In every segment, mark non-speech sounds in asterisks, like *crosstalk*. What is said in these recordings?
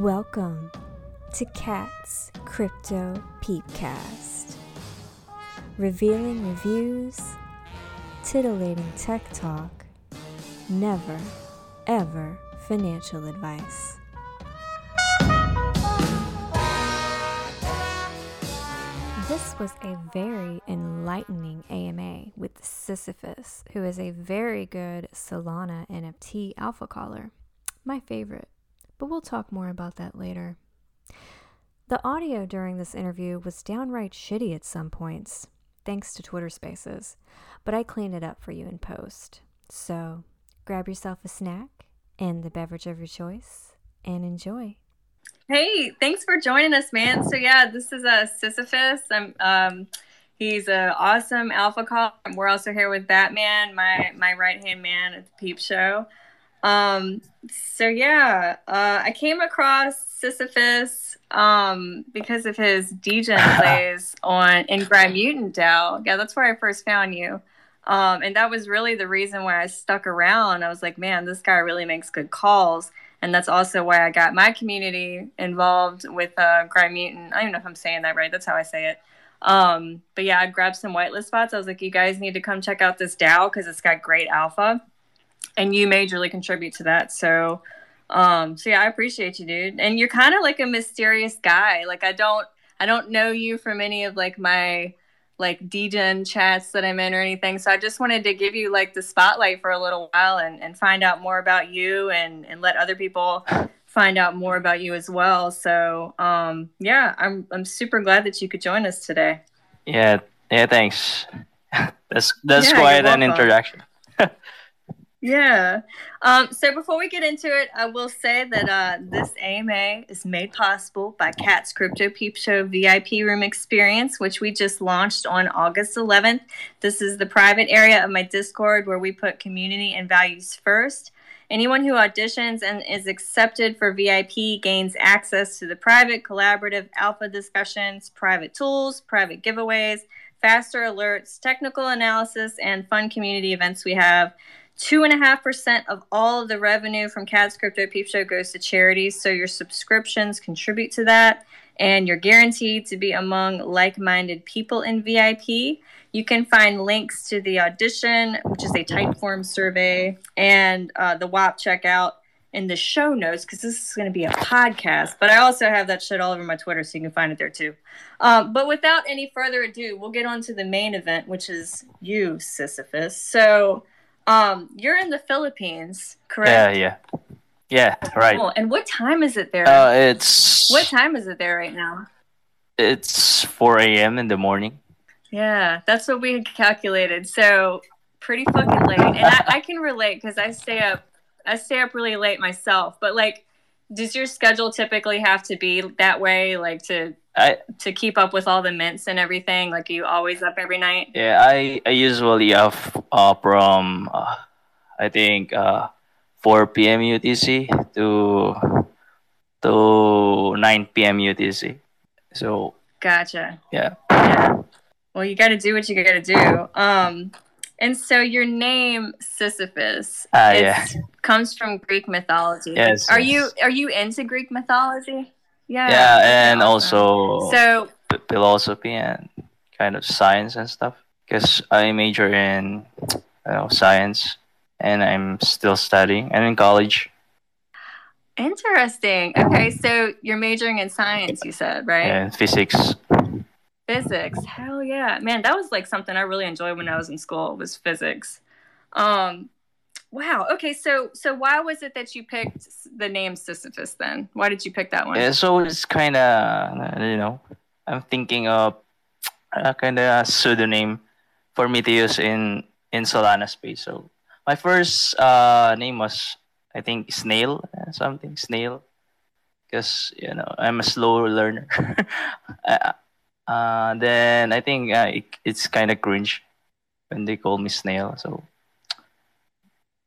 Welcome to Kat's Crypto Peepcast. Revealing reviews, titillating tech talk, never, ever financial advice. This was a very enlightening AMA with Sisyphus, who is a very good Solana NFT alpha caller. My favorite, but we'll talk more about that later. The audio during this interview was downright shitty at some points, thanks to Twitter Spaces, but I cleaned it up for you in post. So grab yourself a snack and the beverage of your choice and enjoy. Hey, thanks for joining us, man. So yeah, this is a uh, Sisyphus. I'm um he's an awesome alpha call. We're also here with Batman, my my right hand man at the Peep Show. Um, so yeah, uh, I came across Sisyphus um because of his DJ *laughs* plays on in Grime Mutant DAO. Yeah, that's where I first found you. Um, and that was really the reason why I stuck around. I was like, man, this guy really makes good calls and that's also why I got my community involved with uh, Grime Mutant. I don't even know if I'm saying that right. That's how I say it. Um, but yeah, I grabbed some whitelist spots. I was like, you guys need to come check out this DAO because it's got great alpha, and you majorly contribute to that. So, um, so yeah, I appreciate you, dude. And you're kind of like a mysterious guy. Like I don't, I don't know you from any of like my like degen chats that I'm in or anything. So I just wanted to give you like the spotlight for a little while and, and find out more about you and, and let other people find out more about you as well. So um, yeah, I'm I'm super glad that you could join us today. Yeah, yeah, thanks. *laughs* that's that's yeah, quite an introduction. *laughs* Yeah. Um, so before we get into it, I will say that uh, this AMA is made possible by Kat's Crypto Peep Show VIP Room Experience, which we just launched on August 11th. This is the private area of my Discord where we put community and values first. Anyone who auditions and is accepted for VIP gains access to the private, collaborative alpha discussions, private tools, private giveaways, faster alerts, technical analysis, and fun community events we have. Two and a half percent of all of the revenue from Kat's Crypto Peep Show goes to charities. So your subscriptions contribute to that, and you're guaranteed to be among like minded people in VIP. You can find links to the audition, which is a Typeform survey, and uh, the Whop checkout in the show notes because this is going to be a podcast. But I also have that shit all over my Twitter, so you can find it there too. Um, but without any further ado, we'll get on to the main event, which is you, Sisyphus. So um, you're in the Philippines, correct? Yeah, yeah, yeah. Right. Cool. And what time is it there? Uh, it's what time is it there right now? It's 4 a.m. in the morning. Yeah, that's what we had calculated. So pretty fucking late, and I, I can relate because I stay up. I stay up really late myself. But like, does your schedule typically have to be that way, like to I, to keep up with all the mints and everything? Like, you always up every night? Yeah, I, I usually up uh, from uh, I think uh, 4 p.m. UTC to to 9 p.m. UTC. So gotcha. Yeah. Yeah. Well, you got to do what you got to do. Um, and so your name Sisyphus uh, yeah. comes from Greek mythology. Yes. Are yes. you are you into Greek mythology? Yeah. Yeah, and also so philosophy and kind of science and stuff. Because I major in you know, science, and I'm still studying. I'm in college. Interesting. Okay, so you're majoring in science, you said, right? Yeah, physics. Physics. Hell yeah, man! That was like something I really enjoyed when I was in school. Was physics. Um, Wow. Okay. So so why was it that you picked the name Sisyphus then? Why did you pick that one? Yeah. So it's kind of you know I'm thinking of a kind of pseudonym for me to use in in Solana space. So my first uh, name was I think Snail something Snail because you know I'm a slow learner. *laughs* uh, uh, then I think uh, it, it's kind of cringe when they call me Snail. So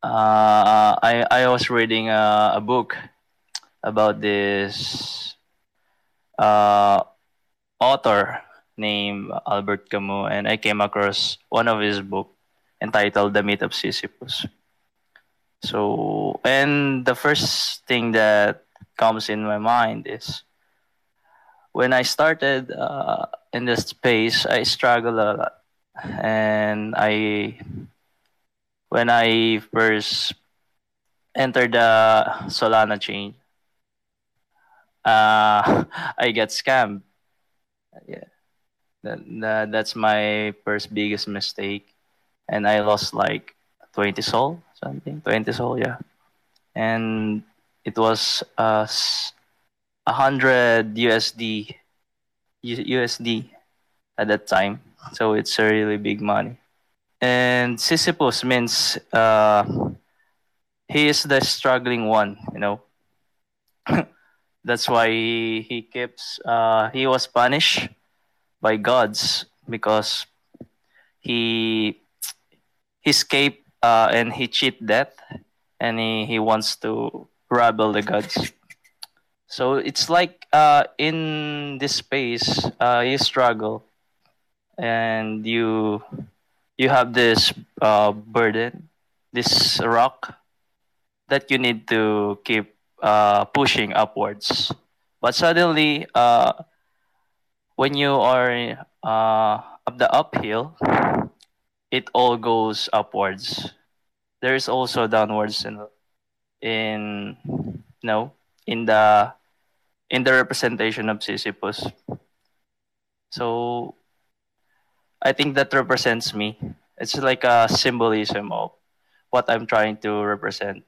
uh, I I was reading a, a book about this uh, author named Albert Camus, and I came across one of his book entitled "The Myth of Sisyphus." So, and the first thing that comes in my mind is when I started uh, in this space, I struggled a lot, and I when I first entered the Solana chain, uh, *laughs* I get scammed. Yeah, that, that that's my first biggest mistake, and I lost like twenty SOL something, twenty SOL, yeah, and it was uh hundred USD USD at that time, so it's a really big money. And Sisyphus means uh, he is the struggling one, you know. *coughs* That's why he, he keeps uh, he was punished by gods because he he escaped uh, and he cheat death and he, he wants to rebel the gods. So it's like uh, in this space uh, you struggle and you you have this uh, burden, this rock that you need to keep uh, pushing upwards. But suddenly, uh, when you are uh, up the uphill, it all goes upwards. There is also downwards in in no in the in the representation of Sisyphus. So I think that represents me. It's like a symbolism of what I'm trying to represent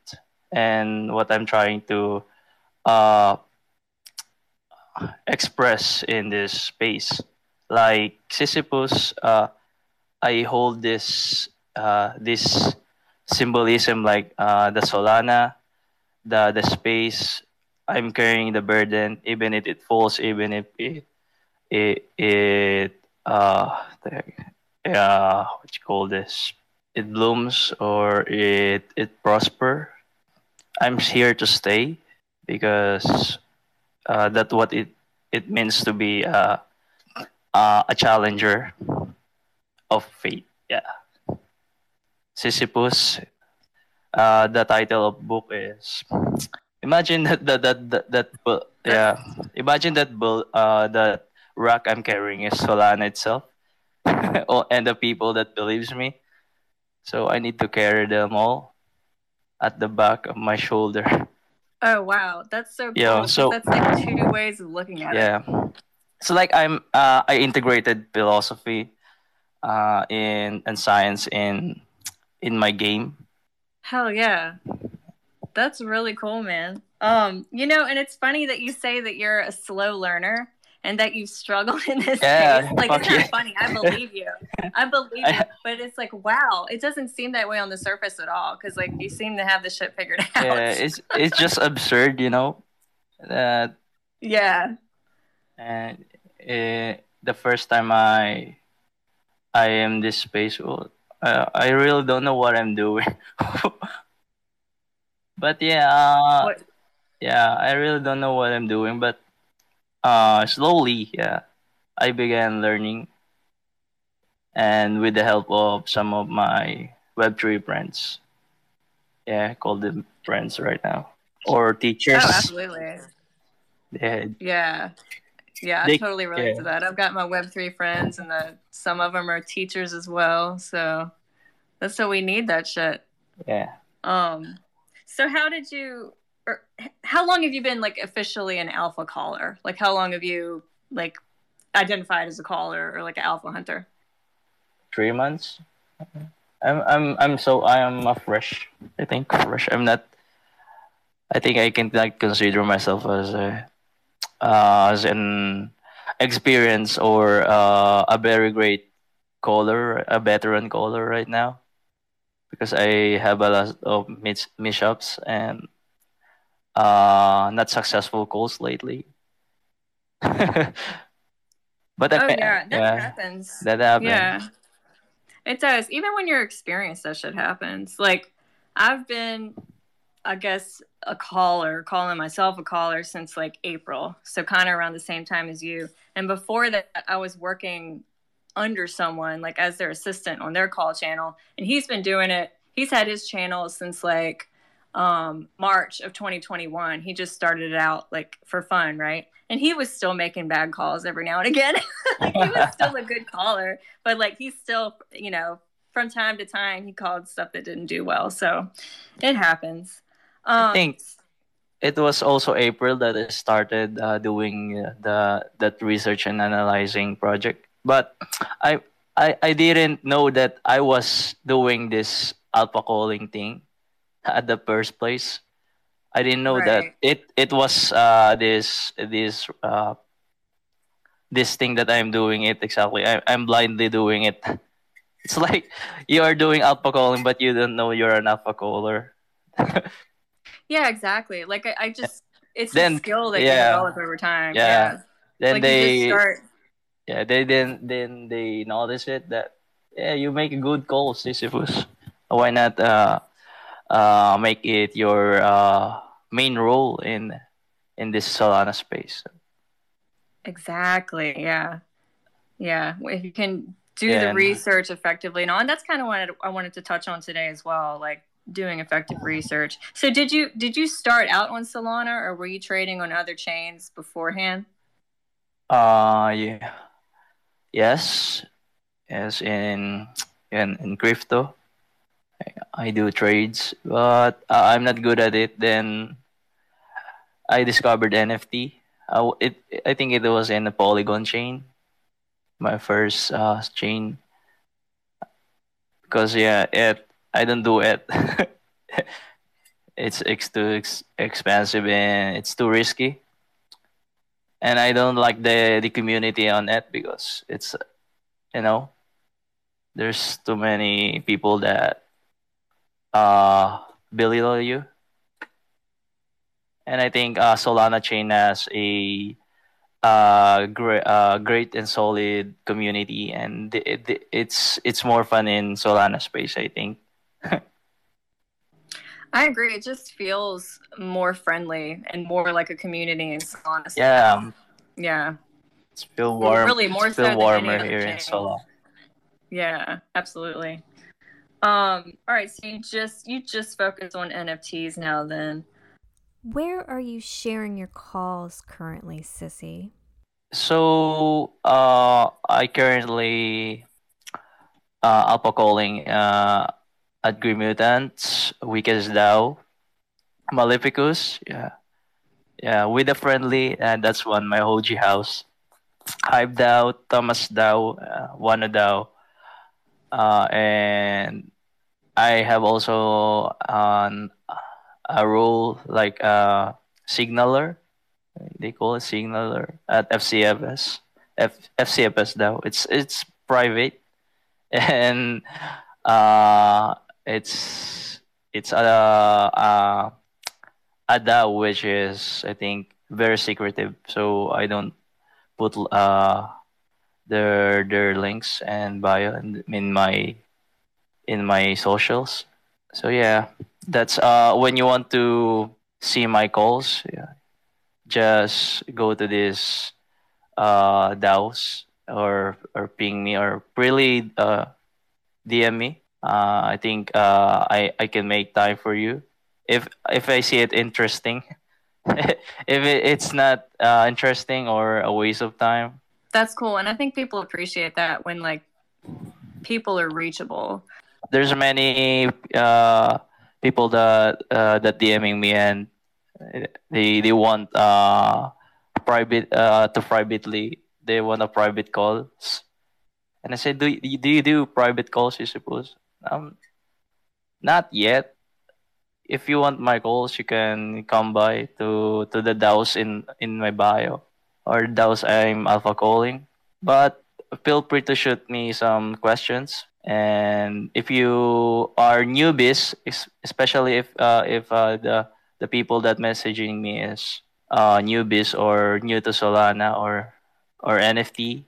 and what I'm trying to uh, express in this space. Like Sisyphus, uh, I hold this uh, this symbolism like uh, the Solana, the the space. I'm carrying the burden, even if it falls, even if it it, it uh, uh what you call this? It blooms or it it prosper. I'm here to stay because uh, that's what it it means to be uh, uh, a challenger of fate. Yeah. Sisyphus uh, the title of book is imagine that that that that, that yeah. Imagine that uh that rock i'm carrying is solana itself. *laughs* And the people that believes me. So i need to carry them all at the back of my shoulder. Oh wow. That's so cool yeah so that's like two ways of looking at yeah. it. Yeah. So like i'm uh, i integrated philosophy uh in and science in in my game. Hell yeah. That's really cool man. Um you know and it's funny that you say that you're a slow learner and that you struggle *laughs* in this Yeah, space. Like it's not yeah. funny. I believe you. I believe I- you. But it's like, wow, it doesn't seem that way on the surface at all. Because like you seem to have the shit figured *laughs* out. yeah it's it's just absurd you know that yeah. and uh, the first time i i am this space well, uh, i really don't know what i'm doing *laughs* but yeah uh, What- yeah i really don't know what i'm doing but uh slowly yeah i began learning and with the help of some of my web3 friends yeah call them friends right now or teachers Oh, absolutely. yeah Yeah. Yeah, I They- totally relate yeah. to that. I've got my Web three friends, and the, some of them are teachers as well. So that's so we need that shit. yeah Um, so how did you, how long have you been like officially an alpha caller? Like how long have you like identified as a caller or like an alpha hunter? three months. I'm I'm I'm so I am a fresh. I think fresh. I'm not. I think I can like consider myself as a uh, as an experience or uh, a very great caller, a veteran caller right now, because I have a lot of mis- mishaps and uh, not successful calls lately. *laughs* but Oh I, yeah, that yeah, happens. that happened. Yeah. It does. Even when you're experienced, that shit happens. Like, I've been, I guess, a caller, calling myself a caller since like April. So, kind of around the same time as you. And before that, I was working under someone, like as their assistant on their call channel. And he's been doing it, he's had his channel since like, um, March of 2021. He just started it out like for fun, right? And he was still making bad calls every now and again. *laughs* like, he was still a good caller, but like he's still, you know, from time to time he called stuff that didn't do well. So it happens. Um, I think it was also April that I started uh, doing uh, the that research and analyzing project. But I, I I didn't know that I was doing this alpha calling thing at the first place. I didn't know right. that it it was uh, this this uh, this thing that I'm doing it exactly. I, I'm blindly doing it. *laughs* It's like you are doing alpha calling, but you don't know you're an alpha caller. *laughs* yeah, exactly. Like I, I just it's then, a skill that yeah, you develop over time. Yeah. yeah. Then like they start... Yeah, they then then they notice it that yeah, you make good calls, Sisyphus. Why not uh uh, make it your uh, main role in in this Solana space. Exactly. Yeah. Yeah. If you can do yeah, the research effectively, and, and that's kind of what I wanted to touch on today as well, like doing effective research. So did you did you start out on Solana, or were you trading on other chains beforehand? Uh, yeah. Yes. Yes, in in in crypto. I do trades, but uh, I'm not good at it. Then I discovered NFT. Uh, it I think it was in the Polygon chain, my first uh, chain. Because yeah, it I don't do it. *laughs* it's it's too ex- expensive and it's too risky. And I don't like the the community on it because it's you know there's too many people that uh, belittle you. And I think uh, Solana Chain has a uh, great, uh, great and solid community, and it, it, it's it's more fun in Solana space. I think. *laughs* I agree. It just feels more friendly and more like a community in Solana. Space. Yeah. Yeah. It's feel warm. Really, more it's so feel warmer here in Solana. Yeah, absolutely. Um, all right, so you just you just focus on NFTs now then. Where are you sharing your calls currently, Sissy? So uh I currently uh alpha calling uh at Green Mutants, Wickies DAO, Maleficus, yeah. Yeah, with a friendly, and that's one my OG house. Hive DAO, Thomas DAO, uh, Wano DAO, uh, and I have also um, a role like a signaler. They call it signaler at FCFS. F, FCFS now. It's it's private, *laughs* and uh, it's it's a, a a DAO which is I think very secretive. So I don't put uh their their links and bio in my in my socials. So yeah, that's uh when you want to see my calls, yeah, just go to this uh DAOs or or ping me or really uh DM me. Uh, I think uh, I I can make time for you if if I see it interesting. *laughs* if it, it's not uh, interesting or a waste of time. That's cool, and I think people appreciate that when like people are reachable there's many uh, people that uh, that DMing me and they they want uh private uh to privately they want a private calls. And I said do you, do you do private calls you suppose? Um not yet. If you want my calls you can come by to to the DAOs in in my bio or DAOs I'm alpha calling. But feel free to shoot me some questions and if you are newbies, especially if uh, if uh, the the people that messaging me is uh, newbies or new to Solana or or NFT,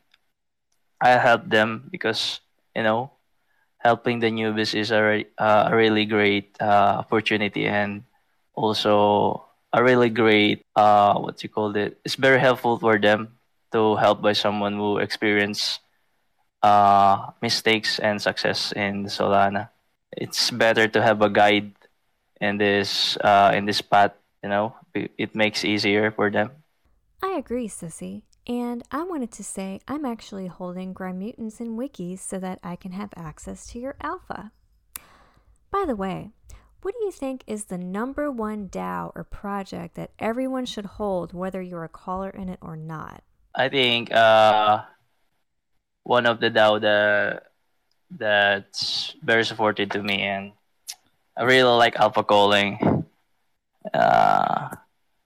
I help them because you know helping the newbies is a, uh, a really great uh, opportunity and also a really great uh, what you call it. It's very helpful for them to help by someone who experience uh, mistakes and success in Solana. It's better to have a guide in this uh, in this path. You know, it, makes easier for them. I agree, Sissy. And I wanted to say I'm actually holding Grimutants in Wickies so that I can have access to your alpha. By the way, what do you think is the number one DAO or project that everyone should hold, whether you're a caller in it or not? I think uh, one of the DAO that that's very supportive to me, and I really like alpha calling. Uh,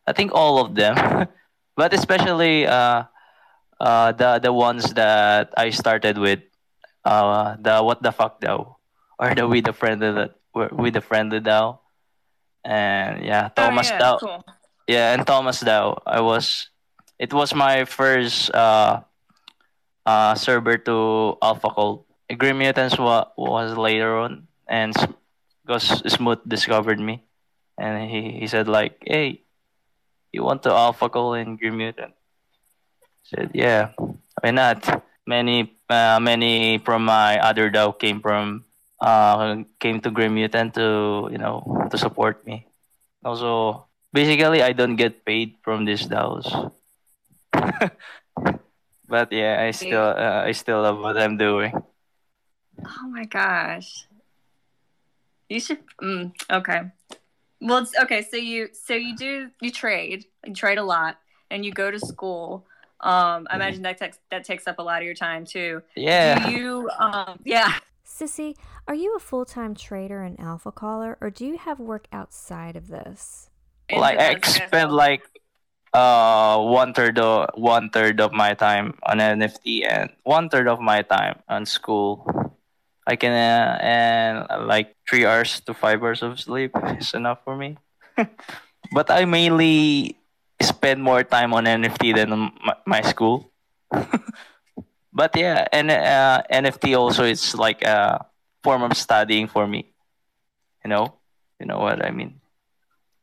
I think all of them, *laughs* but especially uh, uh, the the ones that I started with, uh, the what the fuck DAO, or the with the friendly that with the friendly DAO, and yeah, Thomas oh, yeah, DAO, Cool. yeah, and Thomas DAO. I was, it was my first uh, uh server to Alpha Cult. Grim Mutants wa- was later on, and because Smooth discovered me, and he, he said like, "Hey, you want to Alpha Cult in Grim Mutant?" said, "Yeah, why not?" Many uh, many from my other DAO came from uh came to Grim Mutant to you know to support me. Also, basically, I don't get paid from these DAOs. *laughs* but yeah, I still uh, I still love what I'm doing. Oh my gosh. You should. Mm, okay. Well, it's okay. So you so you do you trade you trade a lot and you go to school. Um, I imagine that takes that takes up a lot of your time too. Yeah. Do you? Um, yeah. Sissy, are you a full time trader and alpha caller, or do you have work outside of this? like I spend like uh one third of one third of my time on NFT and one third of my time on school. I can uh, and uh, like three hours to five hours of sleep *laughs* is enough for me. *laughs* but I mainly spend more time on NFT than on my, my school. *laughs* but yeah, and uh, NFT also it's like a form of studying for me. You know, you know what I mean.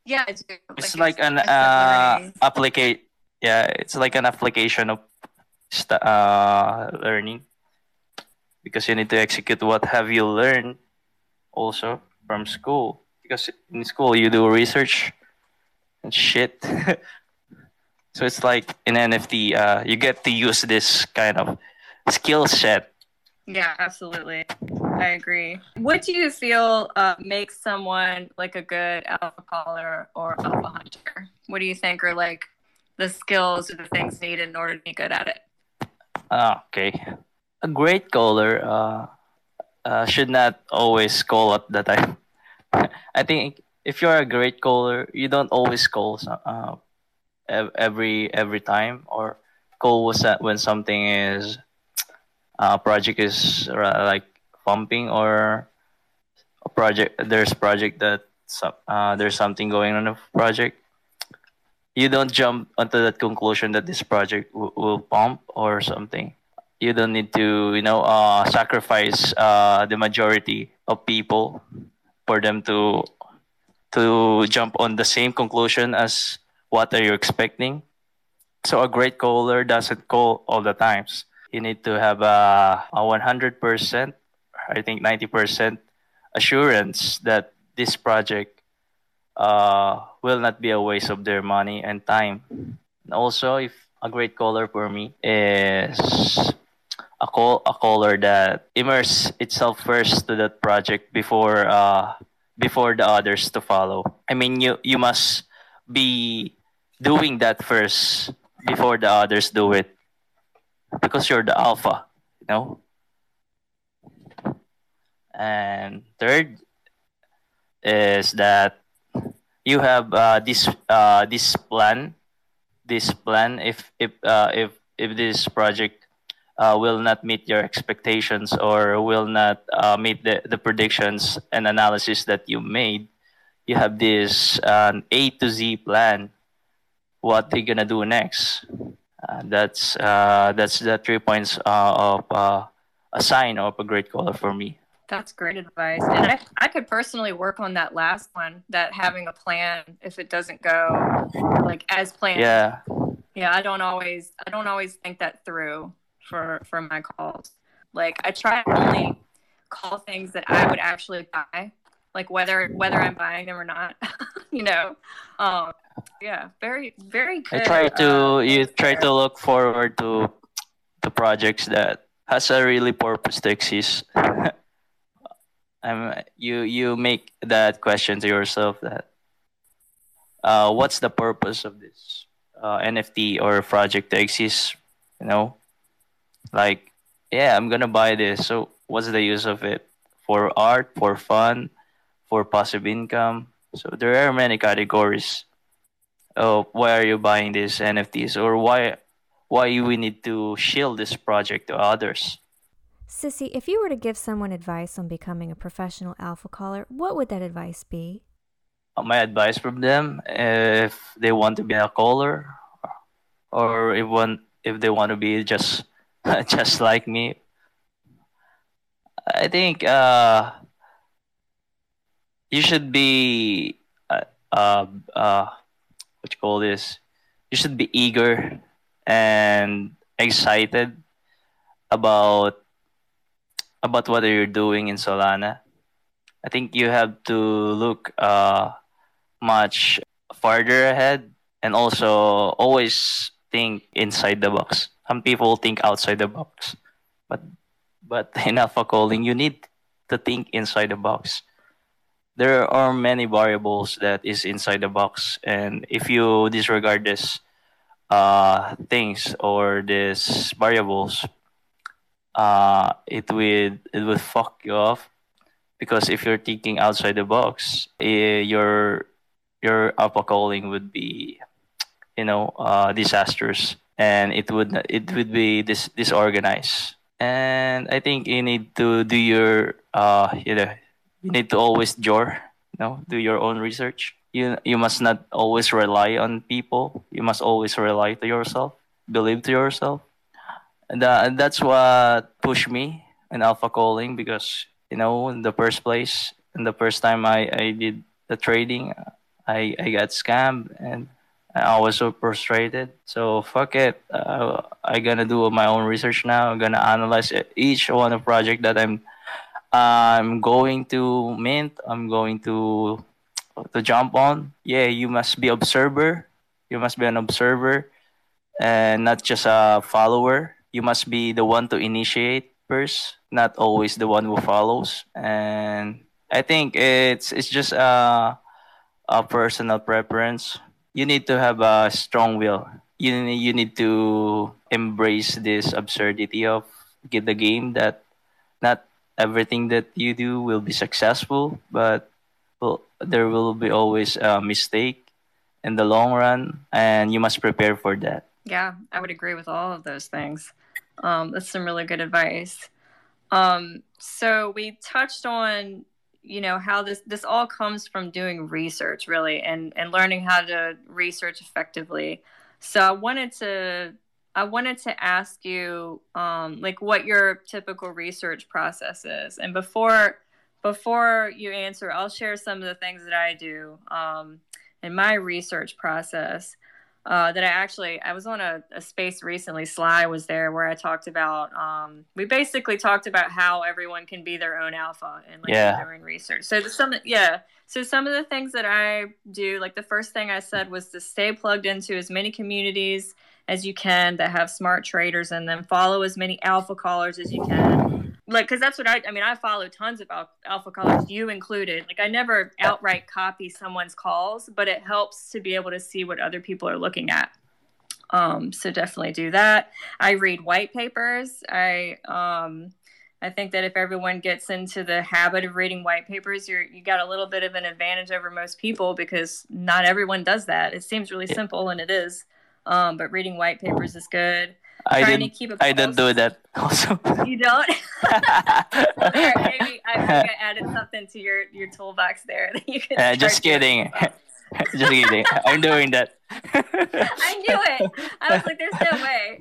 Yeah, it's, It's like, an uh, applicate. Yeah, it's like an application of st- uh, learning. Because you need to execute what have you learned also from school. Because in school you do research and shit. *laughs* So it's like in nft uh, you get to use this kind of skill set Yeah, absolutely. I agree. What do you feel uh, makes someone like a good alpha caller or alpha hunter? What do you think are like the skills or the things needed in order to be good at it? Ah, okay a great caller uh, uh, should not always call at the time *laughs* i think if you're a great caller you don't always call uh, every every time or call when something is uh, project is uh, like pumping or a project there's project that uh, there's something going on the project you don't jump onto that conclusion that this project w- will pump or something. You don't need to you know uh, sacrifice uh, the majority of people for them to to jump on the same conclusion as what are you expecting. So a great caller doesn't call all the times you need to have a, a 100% i think 90% assurance that this project uh, will not be a waste of their money and time and also if a great caller for me is a call a caller that immerse itself first to that project before uh before the others to follow. I mean you you must be doing that first before the others do it. Because you're the alpha, you know? And third is that you have uh, this uh, this plan this plan if if uh, if if this project uh, will not meet your expectations or will not uh, meet the, the predictions and analysis that you made, you have this um, A to Z plan. What they're gonna do next? Uh, that's uh, that's the three points uh, of uh, a sign of a great caller for me. That's great advice. And I, I could personally work on that last one, that having a plan if it doesn't go like as planned. Yeah, Yeah, I don't always I don't always think that through for for my calls. Like I try to only call things that I would actually buy. like whether whether I'm buying them or not. *laughs* you know, um, yeah, very very good. I try to uh, you try to look forward to the projects that has a really purpose to exist. *laughs* I'm you you make that question to yourself that uh what's the purpose of this uh, NFT or project to exist? You know, like yeah, I'm gonna buy this. So what's the use of it? For art, for fun, for passive income. So there are many categories. Oh, why are you buying these NFTs, or why why we need to shield this project to others? Sissy, if you were to give someone advice on becoming a professional alpha caller, what would that advice be? Uh, My advice from them, if they want to be a caller, or if one if they want to be just *laughs* just like me, I think uh, you should be uh, uh, uh, what you call this? You should be eager and excited about about what you're doing in Solana. I think you have to look uh, much farther ahead and also always think inside the box. Some people think outside the box, but but *laughs* enough alpha calling, you need to think inside the box. There are many variables that is inside the box, and if you disregard this uh, things or these variables, uh, it would it would fuck you off because if you're thinking outside the box, eh, your your alpha calling would be, you know, uh, disastrous, and it would it would be dis- disorganized. And I think you need to do your uh, you know, you need to always draw, you know, do your own research. You you must not always rely on people. You must always rely to yourself. Believe to yourself. And, uh, and that's what pushed me in alpha calling because you know in the first place in the first time i, I did the trading I, I got scammed and i was so frustrated so fuck it uh, i gonna do my own research now i'm gonna analyze each one of project that i'm i'm going to mint i'm going to to jump on yeah you must be observer you must be an observer and not just a follower you must be the one to initiate first, not always the one who follows. And I think it's it's just a a personal preference. You need to have a strong will. You need, you need to embrace this absurdity of get the game that not everything that you do will be successful, but well, there will be always a mistake in the long run, and you must prepare for that. Yeah, I would agree with all of those things. Um, that's some really good advice. Um, so we touched on, you know, how this this all comes from doing research, really, and and learning how to research effectively. So I wanted to I wanted to ask you, um, like, what your typical research process is, and before before you answer, I'll share some of the things that I do um, in my research process uh, that I actually I was on a, a, space recently. Sly was there where I talked about um, we basically talked about how everyone can be their own alpha and like Yeah. doing research. So some yeah. So some of the things that I do, like the first thing I said was to stay plugged into as many communities as you can that have smart traders in them. Follow as many alpha callers as you can. Like, because that's what I, I mean, I follow tons of alpha callers, you included. Like, I never outright copy someone's calls, but it helps to be able to see what other people are looking at. Um, so definitely do that. I read white papers. I, um, I think that if everyone gets into the habit of reading white papers, you're you got a little bit of an advantage over most people because not everyone does that. It seems really simple, and it is. Um, but reading white papers is good. I Trying didn't. to keep a I don't do that. Also. You don't. *laughs* *laughs* There, I think I added something to your your toolbox there that you can. Uh, just kidding. *laughs* just kidding. I'm doing that. I knew it. I was like, "There's no way."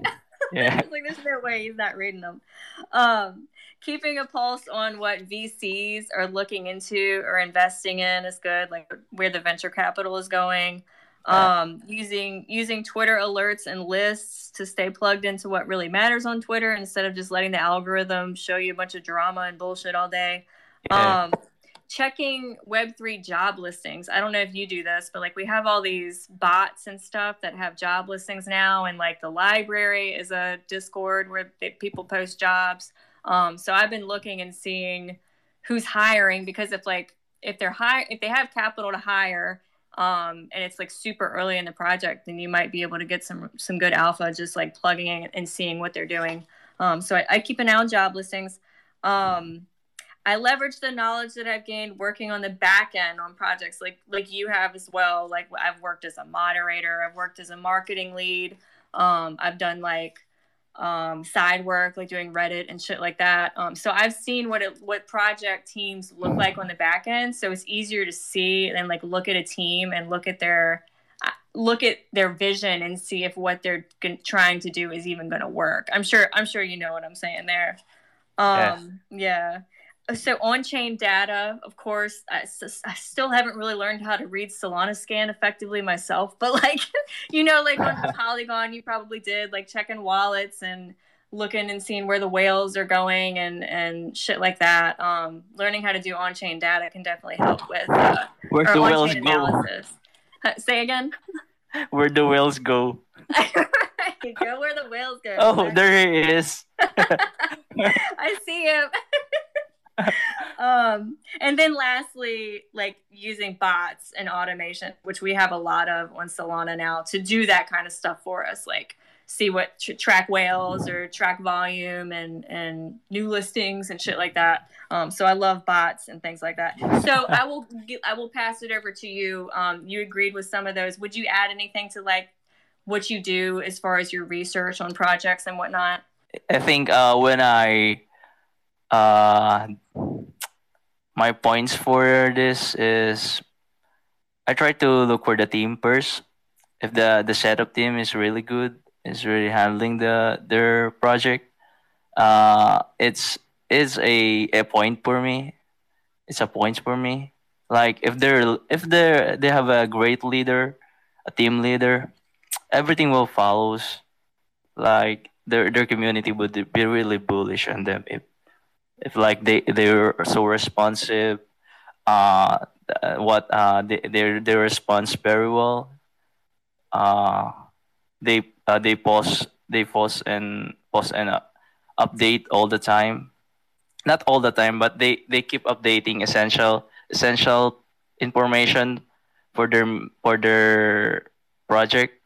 Yeah. like, "There's no way he's not reading them." Um, keeping a pulse on what VCs are looking into or investing in is good, like where the venture capital is going. Um, using using Twitter alerts and lists to stay plugged into what really matters on Twitter instead of just letting the algorithm show you a bunch of drama and bullshit all day. Yeah. Um, checking Web3 job listings. I don't know if you do this, but like we have all these bots and stuff that have job listings now. And like the library is a Discord where they, people post jobs. Um, so I've been looking and seeing who's hiring because if like, if they're high, if they have capital to hire, um, and it's like super early in the project, then you might be able to get some some good alpha just like plugging in and seeing what they're doing. Um, so I, I, keep an eye on job listings. Um, I leverage the knowledge that I've gained working on the back end on projects like like you have as well. Like I've worked as a moderator, I've worked as a marketing lead. Um, I've done like um, side work, like doing Reddit and shit like that. Um, so I've seen what it, what project teams look like on the back end. So it's easier to see and like look at a team and look at their uh, look at their vision and see if what they're g- trying to do is even going to work. I'm sure I'm sure you know what I'm saying there. Um, yeah. yeah so on-chain data of course I, I, still haven't really learned how to read solana scan effectively myself but like *laughs* you know like on *laughs* polygon you probably did like checking wallets and looking and seeing where the whales are going and and shit like that. Um learning how to do on-chain data can definitely help with uh, where *laughs* the whales go? say again? Where the whales go? Go where the whales go. Oh there he is. I see him *laughs* um, and then lastly, like using bots and automation, which we have a lot of on Solana now to do that kind of stuff for us, like see what tr- track whales or track volume and and new listings and shit like that. Um, so I love bots and things like that. So I will I will pass it over to you. Um, you agreed with some of those. Would you add anything to like what you do as far as your research on projects and whatnot? I think uh, when I uh, my points for this is I try to look for the team first. If the the setup team is really good, is really handling the their project, uh, it's is a a point for me. It's a point for me. Like if they're if they they have a great leader, a team leader, everything will follows. Like their their community would be really bullish on them if if like they they're so responsive uh what uh they they they response very well uh they uh, they post they post and post and uh, update all the time. Not all the time but they they keep updating essential essential information for their for their project.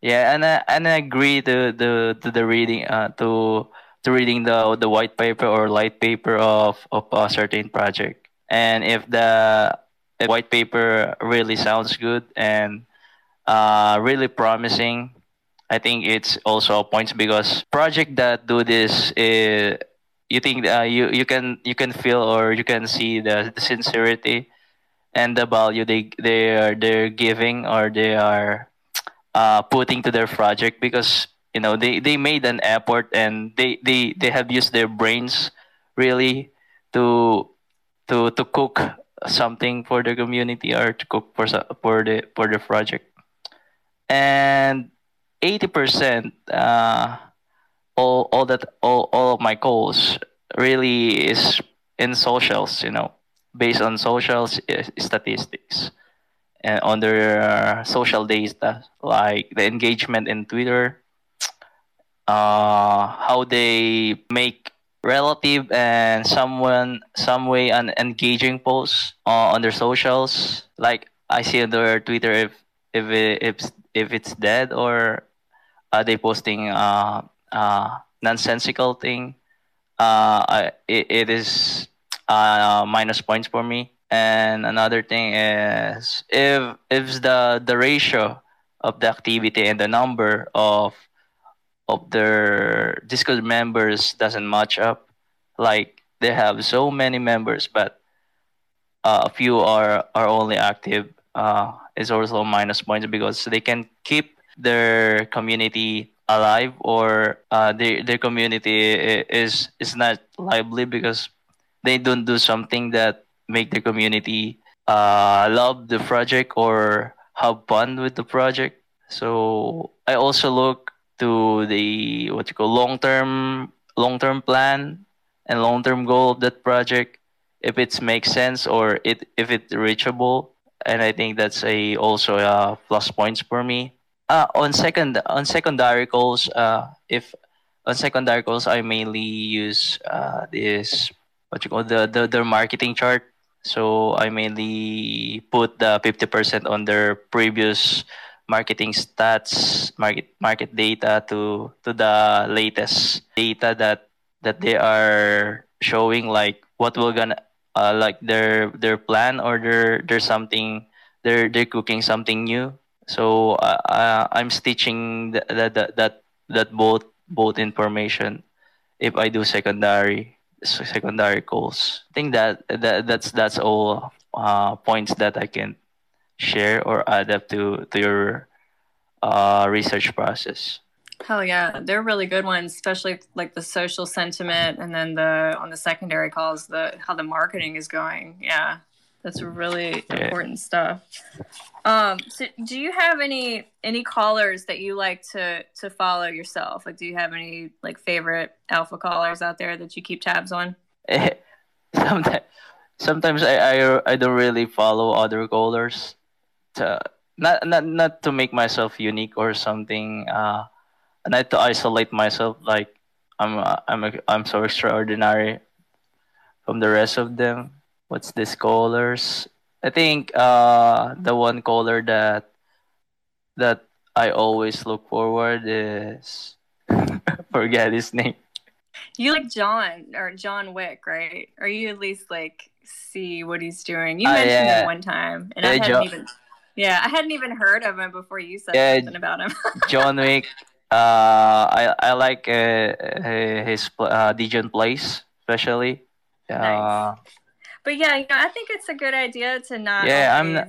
Yeah and I, and I agree to the to the reading uh to to reading the the white paper or light paper of of a certain project. And if the, white paper really sounds good and uh, really promising, I think it's also a point because project that do this is you think uh, you you can you can feel or you can see the, the sincerity and the value they they are they're giving or they are uh, putting to their project because you know they they made an effort and they they they have used their brains really to to to cook something for the community or to cook for for the for the project. And 80% uh all all that all, all of my goals really is in socials you know based on socials uh, statistics uh, and on their uh, social data like the engagement in twitter uh, how they make relative and someone some way an engaging post uh, on their socials. Like i see on their twitter if if it, if if it's dead or are they posting uh uh nonsensical thing. Uh it, it is uh minus points for me. And another thing is if if the the ratio of the activity and the number of of their Discord members doesn't match up. Like they have so many members, but uh, a few are are only active. Uh, is also minus points because they can keep their community alive or uh, their their community is is not lively because they don't do something that make the community uh, love the project or have fun with the project. So I also look to the what you call long term long term plan and long term goal of that project if it makes sense or it if it's reachable and I think that's a also a plus points for me. Uh, on second on secondary calls, uh, if on secondary calls I mainly use uh, this what you call the, the the marketing chart. So I mainly put the fifty percent on their previous marketing stats, market market data to to the latest data that that they are showing like what will gonna uh, like their their plan or their there's something they're they're cooking something new. So uh, uh, i'm stitching that, that that that both both information if i do secondary secondary calls. I think that, that that's that's all uh, points that i can share or add up to to your uh, research process Hell yeah, they're really good ones, especially like the social sentiment, and then the on the secondary calls, the how the marketing is going. Yeah, that's really yeah. important stuff. Um, so do you have any any callers that you like to to follow yourself? Like, do you have any like favorite alpha callers out there that you keep tabs on? *laughs* sometimes, sometimes I, I I don't really follow other callers. To not not not to make myself unique or something. Uh, had to isolate myself like I'm I'm a, I'm so extraordinary from the rest of them. What's this colors? I think uh the one color that that I always look forward is *laughs* forget his name. You like John or John Wick, right? Or you at least like see what he's doing. You mentioned uh, yeah. him one time, and yeah, I hadn't John, even yeah, I hadn't even heard of him before you said yeah, something about him. *laughs* John Wick uh, I I like uh, his uh, degen place especially. Uh, nice. But yeah, you know, I think it's a good idea to not. Yeah, I'm not.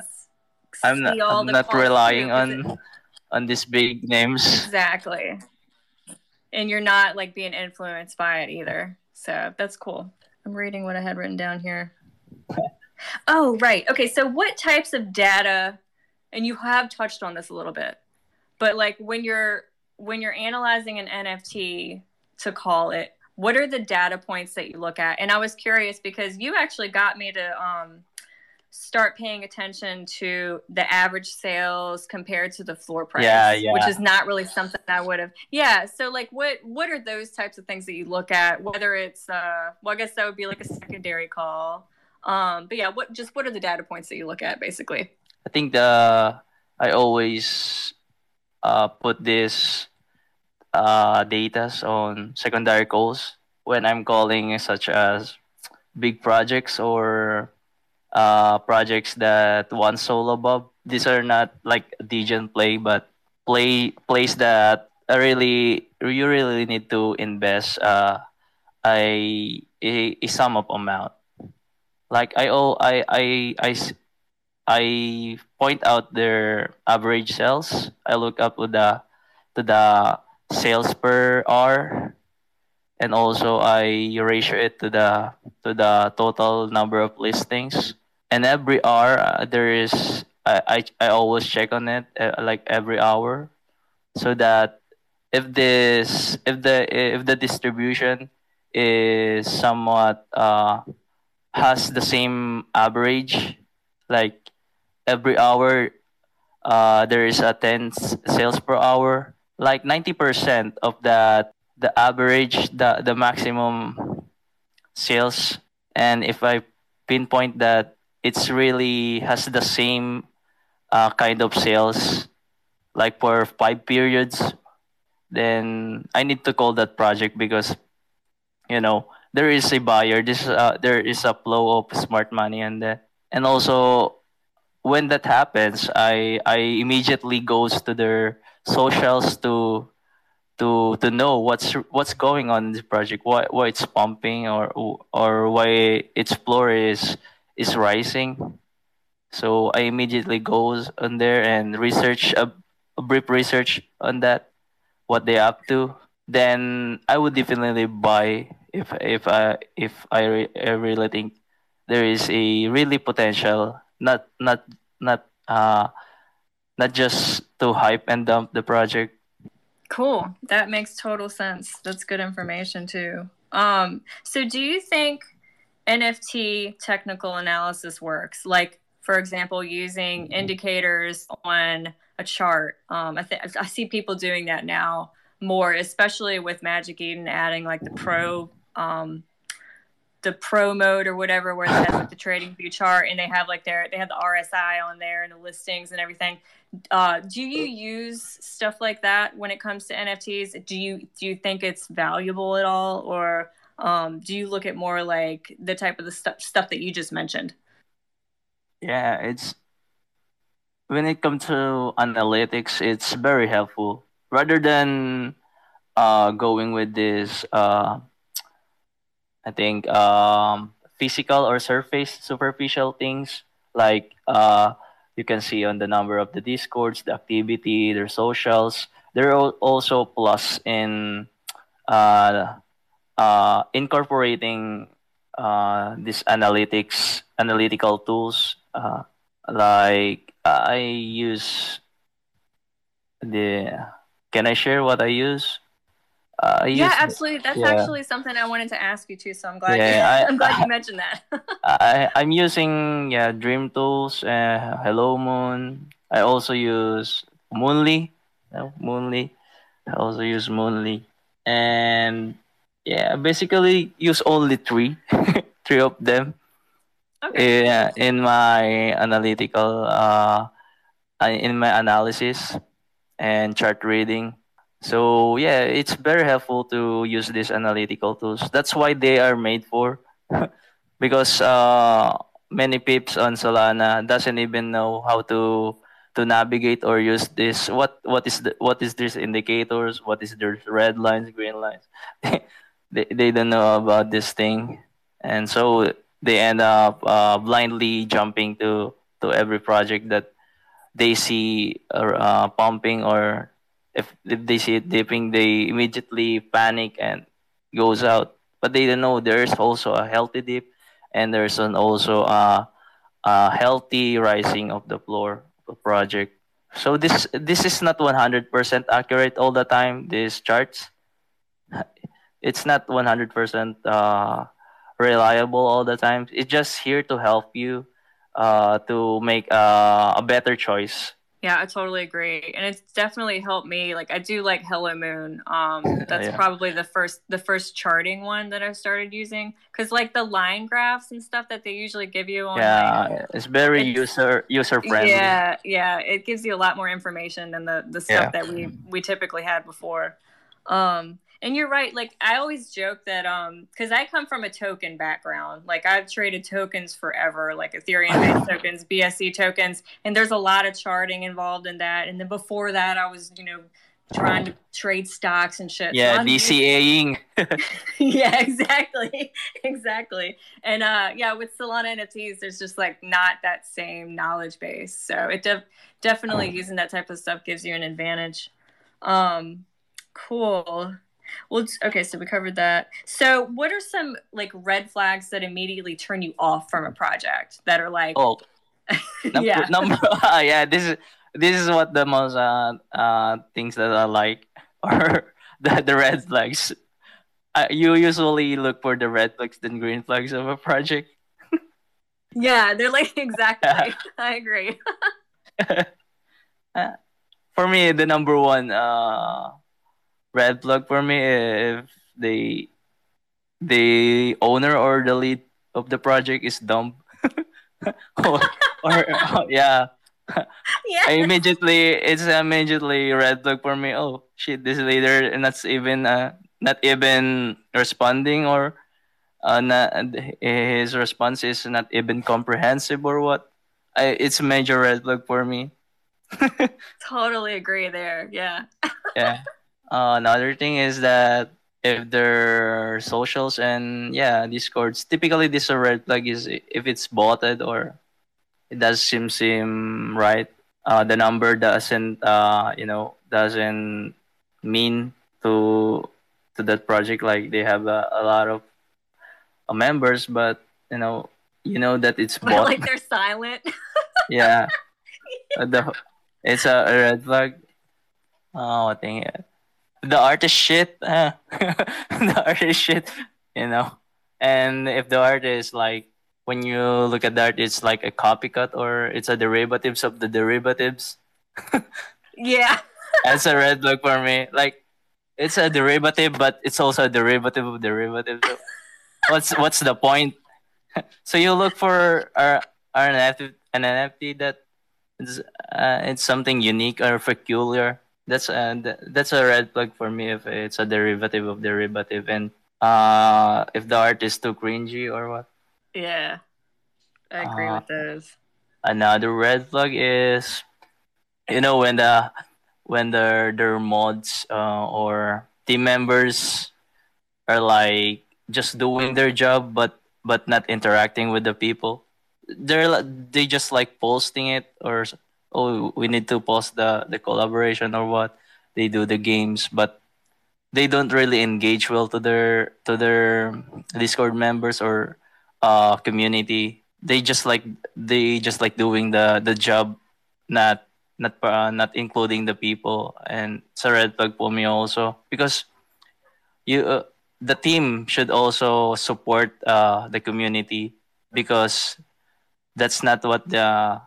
I'm not, I'm not relying on it. *laughs* on these big names. Exactly. And you're not like being influenced by it either. So that's cool. I'm reading what I had written down here. *laughs* oh, right. Okay. So, what types of data, and you have touched on this a little bit, but like when you're when you're analyzing an NFT to call it, what are the data points that you look at? And I was curious because you actually got me to um, start paying attention to the average sales compared to the floor price, yeah, yeah. which is not really something I would have. Yeah. So like, what what are those types of things that you look at? Whether it's uh, well, I guess that would be like a secondary call. Um, but yeah, what just what are the data points that you look at basically? I think the I always uh, put this uh, data on secondary calls when I'm calling such as big projects or uh, projects that one SOL above. These are not like degen play, but play plays that really you really need to invest uh, a, a, a sum of amount. Like I oh I I I I point out their average sales. I look up to the to the sales per hour and also I ratio it to the to the total number of listings. And every hour uh, there is I, I I always check on it uh, like every hour, so that if this if the if the distribution is somewhat uh has the same average, like every hour uh there is a 10 sales per hour. Like 90% of that the average the the maximum sales. And if i pinpoint that it's really has the same uh, kind of sales. Like for five periods then i need to call that project because you know there is a buyer. This uh, there is a flow of smart money and that and also when that happens i i immediately goes to their socials to to to know what's what's going on in this project, why why it's pumping or or why its floor is is rising. So I immediately goes on there and research a, a brief research on that, what they up to. Then I would definitely buy if if I if I, I really think there is a really potential, not not not uh not just to hype and dump the project. Cool. That makes total sense. That's good information too. Um, so do you think NFT technical analysis works. Like, for example, using indicators on a chart. Um, I, th- I see people doing that now more, especially with Magic Eden adding like the pro. Um, the pro mode or whatever where they have like the trading view chart and they have like their they have the RSI on there and the listings and everything. Uh, do you use stuff like that when it comes to NFTs? Do you do you think it's valuable at all, or um, do you look at more like the type of the stuff stuff that you just mentioned? Yeah, it's when it comes to analytics, it's very helpful. Rather than uh, going with this, uh, I think um, physical or surface superficial things like uh, you can see on the number of the discords, the activity, their socials. There are also plus in uh, uh, incorporating uh, these analytics, analytical tools. Uh, like I use the. Can I share what I use? Uh, yeah, absolutely. That's yeah. actually something I wanted to ask you too. So I'm glad. Yeah, you, I, *laughs* am glad you mentioned that. *laughs* I I'm using yeah Dream Tools, uh, Hello Moon. I also use Moonly. No, Moonly. I also use Moonly, and yeah, basically use only three, *laughs* three of them. Okay. Yeah, in my analytical, uh, in my analysis and chart reading so yeah, it's very helpful to use these analytical tools. That's why they are made for, *laughs* because uh, many pips on Solana doesn't even know how to to navigate or use this. What what is the what is these indicators? What is their red lines, green lines? *laughs* they they don't know about this thing, and so they end up uh, blindly jumping to to every project that they see uh, pumping or if, if they see it dipping, they immediately panic and goes out. But they don't know there's also a healthy dip and there's an also a, a healthy rising of the floor of the project. So this this is not 100% accurate all the time. These charts, *laughs* it's not 100% uh, reliable all the time. It's just here to help you uh, to make uh, a better choice yeah, I totally agree. And it's definitely helped me. Like I do like Hello Moon. Um *laughs* that's yeah. probably the first the first charting one that I started using cuz like the line graphs and stuff that they usually give you on Yeah, it's very it's, user user friendly. Yeah, yeah, it gives you a lot more information than the the stuff yeah. that we we typically had before. Um and you're right. Like I always joke that um because I come from a token background. Like I've traded tokens forever, like Ethereum *laughs* based tokens, BSC tokens, and there's a lot of charting involved in that. And then before that, I was you know trying to trade stocks and shit. Yeah, so DCAing. *laughs* *laughs* yeah, exactly, exactly. And uh, yeah, with Solana NFTs, there's just like not that same knowledge base. So it def- definitely using that type of stuff gives you an advantage. Um, cool. Well, okay, so we covered that. So, what are some like red flags that immediately turn you off from a project that are like, oh, *laughs* number, yeah, number, uh, *laughs* yeah, this is this is what the most uh, uh things that I like *laughs* or the the red flags. Uh, you usually look for the red flags than green flags of a project. yeah, they're like exactly. I agree. uh, for me, the number one uh red flag for me if the the owner or the lead of the project is dumb *laughs* or, or *laughs* yeah yeah. I immediately it's immediately red flag for me. Oh shit, this leader and that's even uh, not even responding or uh, not, his response is not even comprehensive or what. I, it's a major red flag for me. *laughs* totally agree there. Yeah. yeah. Uh, another thing is that if their socials and yeah discords typically this a red flag is if it's botted or it does seem seem right uh, the number doesn't uh, you know doesn't mean to to that project like they have a, a lot of uh, members but you know you know that it's *laughs* bot. like they're silent. *laughs* Yeah. *laughs* The, it's a, a red flag. Oh I think the artist shit. Uh, *laughs* the artist shit, you know. and if the art is like when you look at the art, it's like a copycat or it's a derivatives of the derivatives. *laughs* Yeah. That's a red flag for me. Like it's a derivative, but it's also a derivative of derivative. So *laughs* what's what's the point? so you look for our, our NFT, an NFT that is uh, it's something unique or peculiar. That's a that's a red flag for me if it's a derivative of derivative and uh if the art is too cringy or what. Yeah. I agree Uh, with those. Another red flag is you know when the when their their mods uh, or team members are like just doing their job but but not interacting with the people they're they just like posting it or oh we need to post the the collaboration or what? They do the games but they don't really engage well to their to their discord members or uh community. They just like they just like doing the the job not not uh, not including the people. And it's a red flag for me also because you uh, the team should also support uh, the community because that's not what the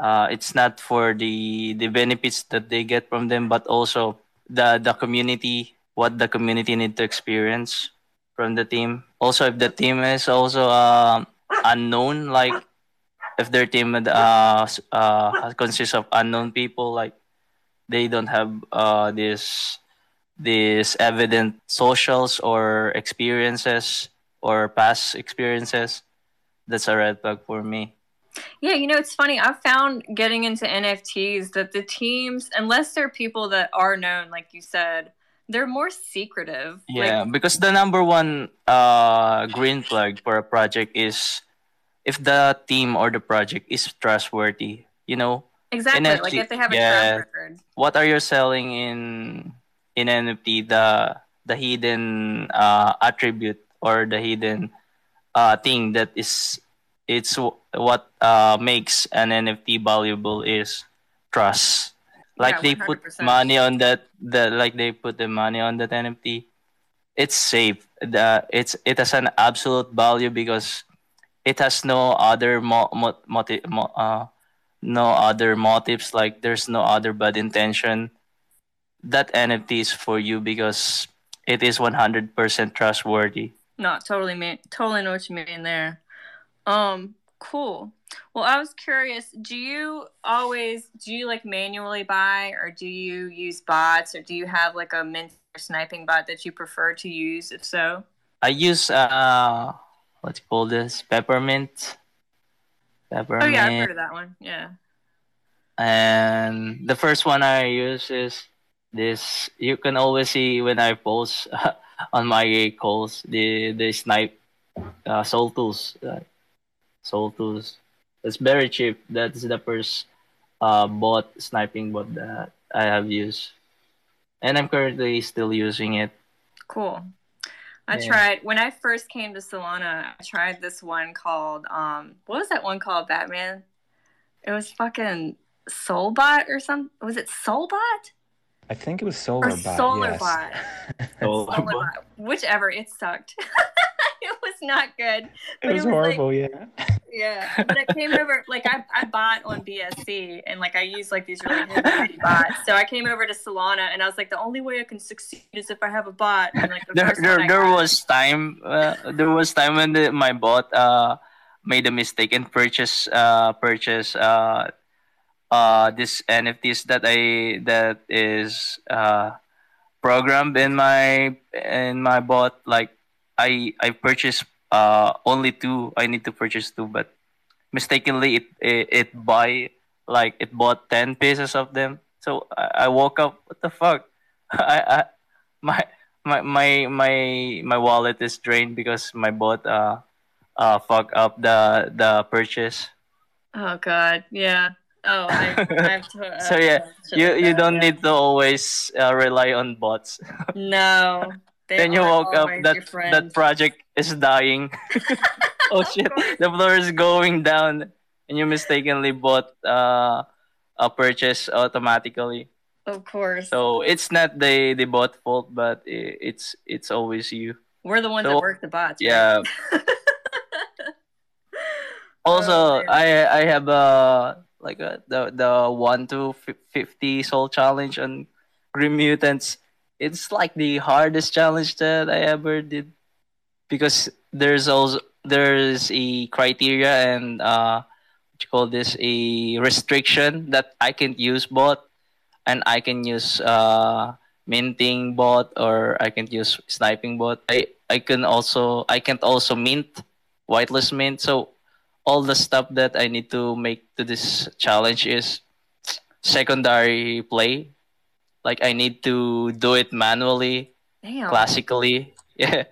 uh, it's not for the the benefits that they get from them but also the the community what the community need to experience from the team. Also if the team is also um unknown like if their team uh, uh consists of unknown people like they don't have uh this this evident socials or experiences or past experiences that's a red flag for me Yeah, you know, it's funny. I've found getting into NFTs that the teams, unless they're people that are known, like you said, they're more secretive. yeah Like, because the number one uh green flag for a project is if the team or the project is trustworthy you know exactly. NFT Like if they have a yeah. track record. what are you selling in in NFT the the hidden uh, attribute or the hidden uh, thing that is it's w- what uh, makes an NFT valuable is trust. Like Yeah, they put money on that the like they put the money on that NFT. It's safe. The it's it has an absolute value because it has no other mo, mo, motive mo, uh, no other motives like there's no other bad intention that nft is for you because it is 100% trustworthy No, totally mean totally know what you mean there. Um, cool. Well, I was curious, do you always do you like manually buy or do you use bots or do you have like a mint sniping bot that you prefer to use if so? i use uh you call this peppermint Peppermint. Oh yeah, I've heard of that one. Yeah. and the first one i use is this you can always see when i post *laughs* on my calls the the snipe uh, soul tools uh, soul tools it's very cheap that's the first uh bot sniping bot that i have used and i'm currently still using it Cool. I Yeah. tried when I first came to Solana. I tried this one called um, what was that one called? Batman. It was fucking Soulbot or something. Was it Soulbot I think it was or Solarbot. Solarbot? Yes. *laughs* Solarbot. Solarbot. Whichever. It sucked. *laughs* it was not good. it was it was like- horrible. yeah. Yeah, but I came over like I, I bought on BSC and like I used like these really heavy bots. So I came over to Solana and I was like, the only way I can succeed is if I have a bot. And like the there, there, there was time uh, there was time when the, my bot uh made a mistake and purchase uh purchase uh uh this nfts that i that is uh programmed in my in my bot like i i purchased uh only two i need to purchase two but mistakenly it it, it buy like it bought 10 pieces of them so i, I woke up what the fuck *laughs* i i my my my my my wallet is drained because my bot uh uh fuck up the the purchase. Oh God, yeah. Oh, I, I have to. *laughs* So, yeah, You you that, don't yeah. need to always uh, rely on bots. *laughs* No. They then you woke up that that project is dying. *laughs* *laughs* oh shit, the floor is going down, and you mistakenly bought uh a purchase automatically. Of course. So it's not the the bot fault, but it's it's always you. We're the ones So- that work the bots. right? Yeah. *laughs* Also, Oh. I I have a like a, the the one to fifty SOL challenge on Grimutants. It's like the hardest challenge that I ever did because there's also there's a criteria and uh what you call this a restriction that I can use bot and I can use uh minting bot or I can use sniping bot. I I can also I can't also mint whitelist mint so all the stuff that I need to make to this challenge is secondary play. Like I need to do it manually, Damn. classically. *laughs* Yeah.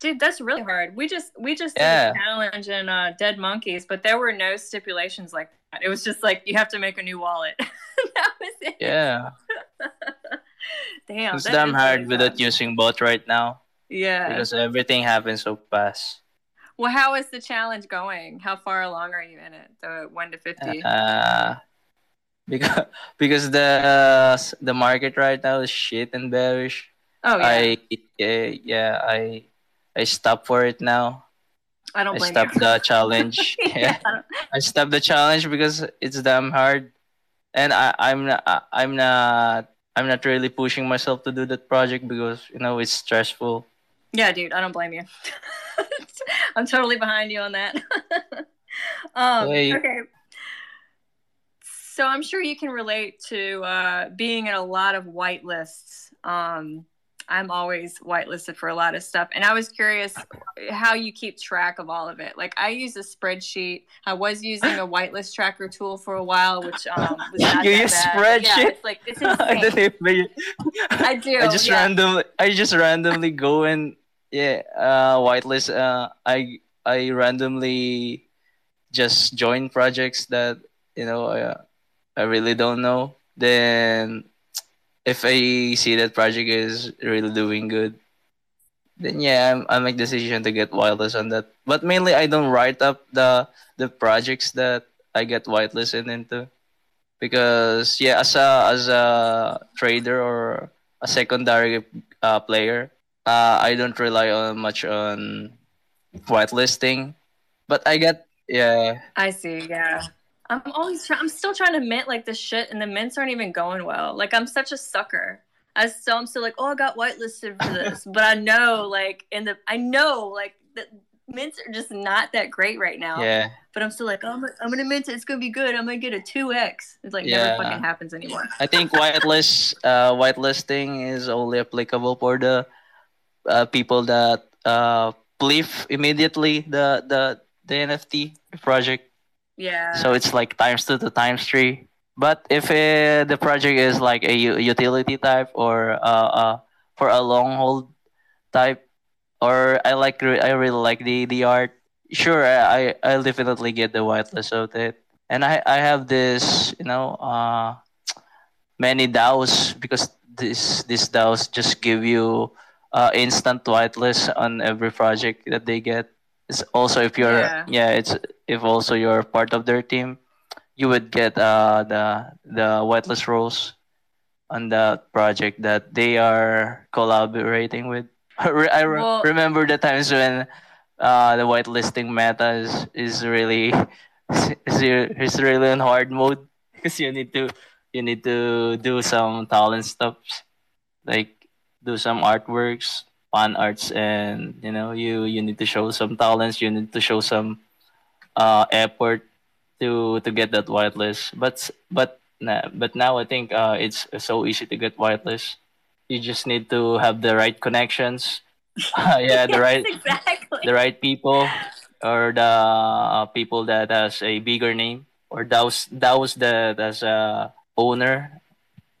Dude, that's really hard. We just we just did Yeah. a challenge in uh, Dead Monkeys, but there were no stipulations like that. It was just like you have to make a new wallet. *laughs* that was it. Yeah. *laughs* Damn. It's damn hard really without using bot right now Yeah. because everything happens so fast. Well, how is the challenge going? How far along are you in it? The one to fifty. Uh, because *laughs* because the the market right now is shit and bearish. oh yeah. I uh, yeah I I stopped for it now. I don't I stopped you. the challenge. *laughs* yeah. I don't- I stopped the challenge because it's damn hard, and I, I'm not, I'm not, I'm not really pushing myself to do that project because you know it's stressful. Yeah, dude, I don't blame you. *laughs* I'm totally behind you on that. um. Okay. So I'm sure you can relate to uh, being in a lot of whitelists. Um, I'm always whitelisted for a lot of stuff, and I was curious how you keep track of all of it. Like I use a spreadsheet. I was using a whitelist tracker tool for a while, which um, was *laughs* not You use bad. spreadsheet? Yeah, it's like it's *laughs* I don't even. I *laughs* do. I just yeah. randomly, I just randomly go and yeah, uh, whitelist. Uh, I I randomly just join projects that you know I, I really don't know. Then if I see that project is really doing good, then yeah, I'm, I make decision to get whitelist on that. But mainly, I don't write up the the projects that I get whitelisted into because yeah, as a as a trader or a secondary uh, player, uh, I don't rely on much on whitelisting. But I get yeah I see. Yeah. I'm always trying. I'm still trying to mint like the shit, and the mints aren't even going well. Like I'm such a sucker. I still, I'm still like, oh, I got whitelisted for this, *laughs* but I know, like, in the, I know, like, the mints are just not that great right now. yeah But I'm still like, oh, I'm, I'm gonna mint it. It's gonna be good. I'm gonna get a two x. It's like Yeah. never fucking happens anymore. I think whitelist *laughs* uh, whitelisting is only applicable for the uh, people that uh, believe immediately the the the NFT project. Yeah. So it's like times two to times three. But if uh, the project is like a utility type or uh, uh, for a long hold type, or I like re- I really like the the art. Sure, I I I'll definitely get the whitelist of it. And I I have this you know uh many DAOs because this this DAOs just give you uh instant whitelist on every project that they get. It's also if you're Yeah. yeah it's if also you're part of their team, you would get uh, the the whitelist roles on that project that they are collaborating with. *laughs* I re- Well- remember the times when uh, the whitelisting meta is, is really *laughs* is, is really in hard mode *laughs* because you need to you need to do some talent stuff like do some artworks fan arts and you know you you need to show some talents you need to show some uh effort to to get that whitelist. But but but now i think uh it's so easy to get whitelist. You just need to have the right connections. *laughs* *laughs* Yeah the Yes, right exactly. the right people or the uh, people that has a bigger name or those those that as a owner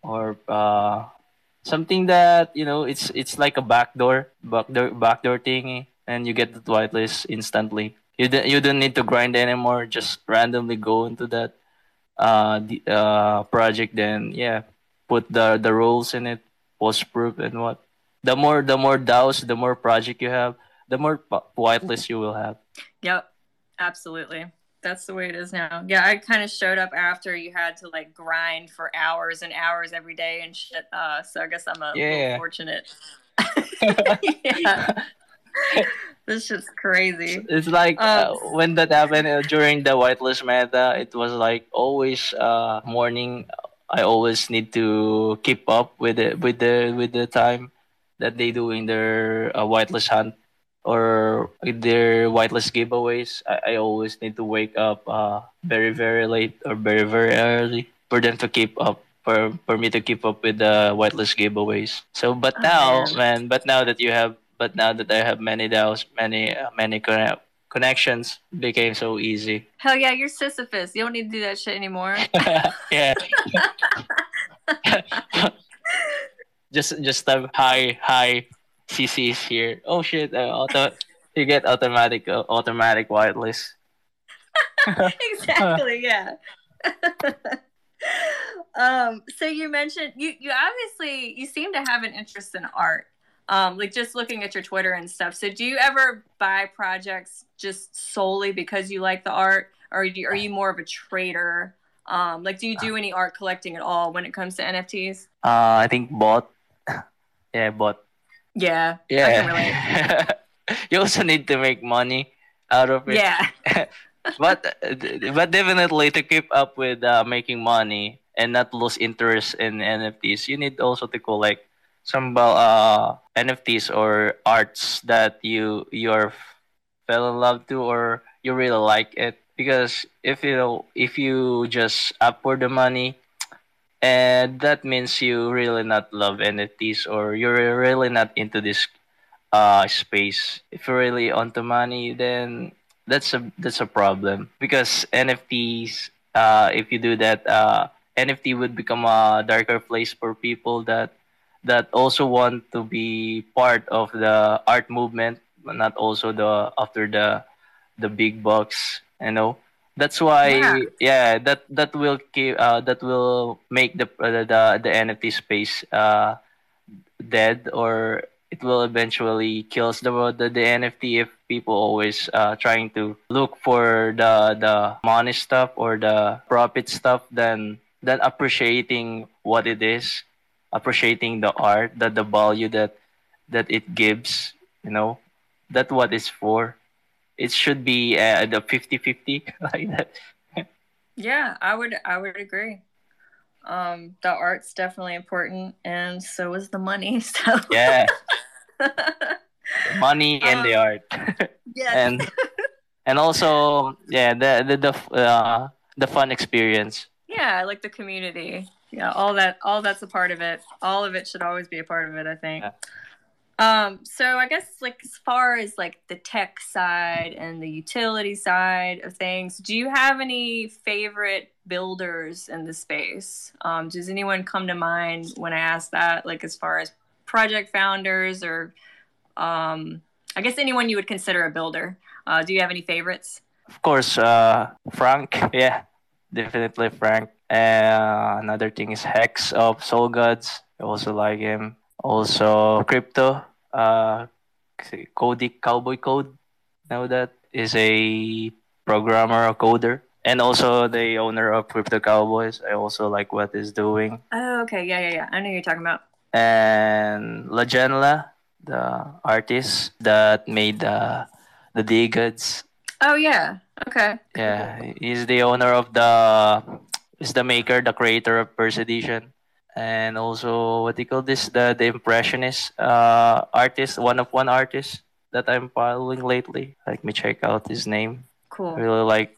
or uh something that you know it's it's like a backdoor backdoor backdoor thingy and you get the whitelist instantly you don't you don't need to grind anymore just randomly go into that uh the uh project then yeah put the the roles in it post proof and what the more the more DAOs the more project you have the more p- whitelist you will have Yep, absolutely. that's the way it is now. Yeah, I kind of showed up after you had to like grind for hours and hours every day and shit. Uh, so I guess I'm a Yeah. little fortunate. *laughs* *laughs* yeah. *laughs* this shit's crazy. It's like uh, Um, when that happened uh, during the whitelist meta, it was like always uh morning. I always need to keep up with it with the with the time that they do in their uh, whitelist hunt or their whitelist giveaways. I, I always need to wake up uh very very late or very very early for them to keep up. For, for me to keep up with the whitelist giveaways. So, but Oh, now, man. man, but now that you have but now that I have many DAOs, many uh, many conne- connections became so easy. Hell yeah, you're Sisyphus. You don't need to do that shit anymore. *laughs* yeah. *laughs* just just have high high CCs here. Oh shit! Uh, auto, you get automatic uh, automatic whitelist. *laughs* exactly yeah um so you mentioned you you obviously you seem to have an interest in art um like just looking at your twitter and stuff so do you ever buy projects just solely because you like the art or are you, are you more of a trader um like do you do any art collecting at all when it comes to nfts Uh, I think bot. *laughs* yeah, bot. yeah Yeah. *laughs* you also need to make money out of it. yeah *laughs* but but definitely to keep up with uh, making money and not lose interest in NFTs, you need also to collect some uh, NFTs or arts that you you are fell in love to or you really like it. Because if you if you just up for the money, and that means you really not love NFTs or you're really not into this uh space. If you're really onto money, then that's a that's a problem because NFTs. Uh, if you do that, uh, NFT would become a darker place for people that that also want to be part of the art movement, but not also the after the the big bucks. You know, that's why Yeah. yeah, that that will keep uh, that will make the uh, the the NFT space uh dead or it will eventually kills the the, the NFT if people always uh, trying to look for the the money stuff or the profit stuff than than appreciating what it is, appreciating the art, that the value that that it gives, you know, that what it's for. It should be uh, the 50-50 *laughs* like that. Yeah, I would I would agree. Um, the art's definitely important, and so is the money. *laughs* So Yeah, *laughs* money and the Um, art. yes. and and also yeah the the the uh, the fun experience yeah, I like the community. Yeah, all that all that's a part of it. All of it should always be a part of it, I think. Yeah. Um, so I guess like as far as like the tech side and the utility side of things, do you have any favorite builders in the space? Um, does anyone come to mind when I ask that, like as far as project founders or um, I guess anyone you would consider a builder? Uh, do you have any favorites? of course uh frank yeah definitely frank. Uh, another thing is hex of soul gods. I also like him. Also crypto uh cody cowboy code. Know that? Is a programmer a coder. And also the owner of crypto cowboys. I also like what he's doing. Oh, okay, yeah, yeah, yeah. I know you're talking about. and Lagenla, the artist that made uh, the DeGods. Oh yeah. Okay. Yeah, he's the owner of the, is the maker, the creator of First Edition, and also what do you call this? The the impressionist uh artist, one of one artist that I'm following lately. Let me check out his name. I Cool. really like.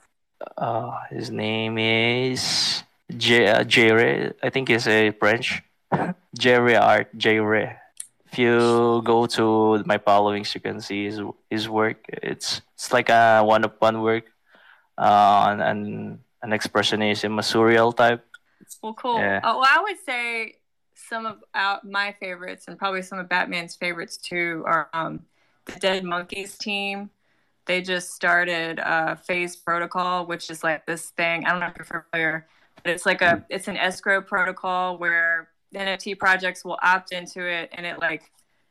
Uh, his name is J. Uh, Jerry. I think he's a French. *laughs* Jerry Art. Jerry. If you go to my followings, you can see his his work. It's it's like a one of one work, uh, an an expressionism, a surreal type. Well, cool. Yeah. Uh, well, I would say some of out my favorites and probably some of Batman's favorites too are um, the Dead Monkeys team. They just started uh, Phase Protocol, which is like this thing. I don't know if you're familiar, but it's like a it's an escrow protocol where NFT projects will opt into it, and it like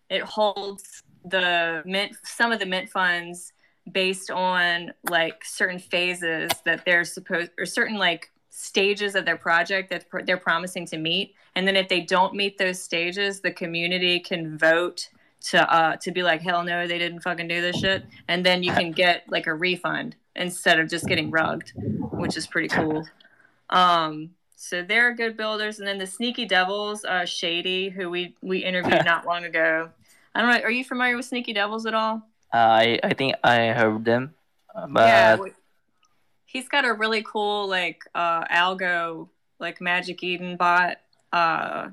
it holds the mint some of the mint funds based on like certain phases that they're supposed or certain like stages of their project that they're promising to meet. And then if they don't meet those stages the community can vote to uh to be like hell no they didn't fucking do this shit. And then you can get like a refund instead of just getting rugged which is pretty cool. Um so they're good builders. And then the sneaky devils uh shady who we we interviewed *laughs* not long ago. I don't know are you familiar with sneaky devils at all I I think I heard them, but yeah he's got a really cool like uh algo like magic eden bot. Uh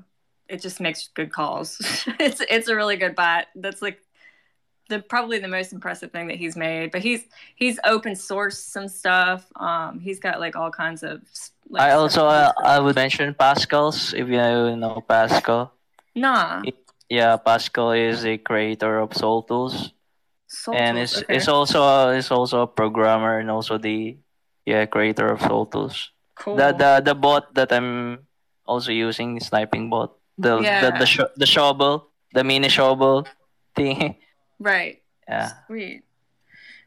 it just makes good calls. *laughs* It's it's a really good bot. That's like the probably the most impressive thing that he's made but he's he's open source some stuff. Um he's got like all kinds of like, I also uh, I would mention Pascal's if you know Pascal. nah. Yeah, Pascal is a creator of Soul Tools, Soul and Tools, is okay. is also a, is also a programmer and also the yeah creator of Soul Tools. cool The the the bot that I'm also using, sniping bot. The the Yeah. the, sho- the shovel, the mini shovel thing. *laughs* right Yeah. sweet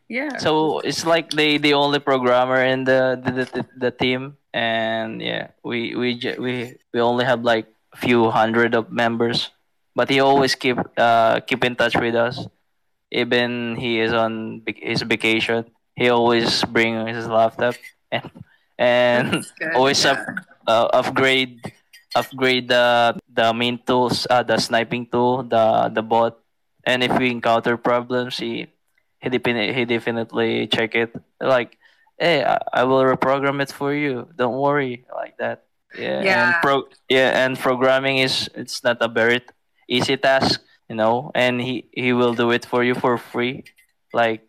yeah So it's like the the only programmer in the the, the, the team, and yeah, we we we we only have like a few hundred of members, but he always keep uh keep in touch with us. Even he is on his vacation, he always bring his laptop and and good, always yeah. up, uh, upgrade upgrade the the main tools, uh, the sniping tool, the the bot, and if we encounter problems, he he, defini- he definitely check it like, hey, I, I will reprogram it for you. Don't worry, like that. Yeah, Yeah. and pro yeah, and programming is it's not a very easy task, you know, and he he will do it for you for free. Like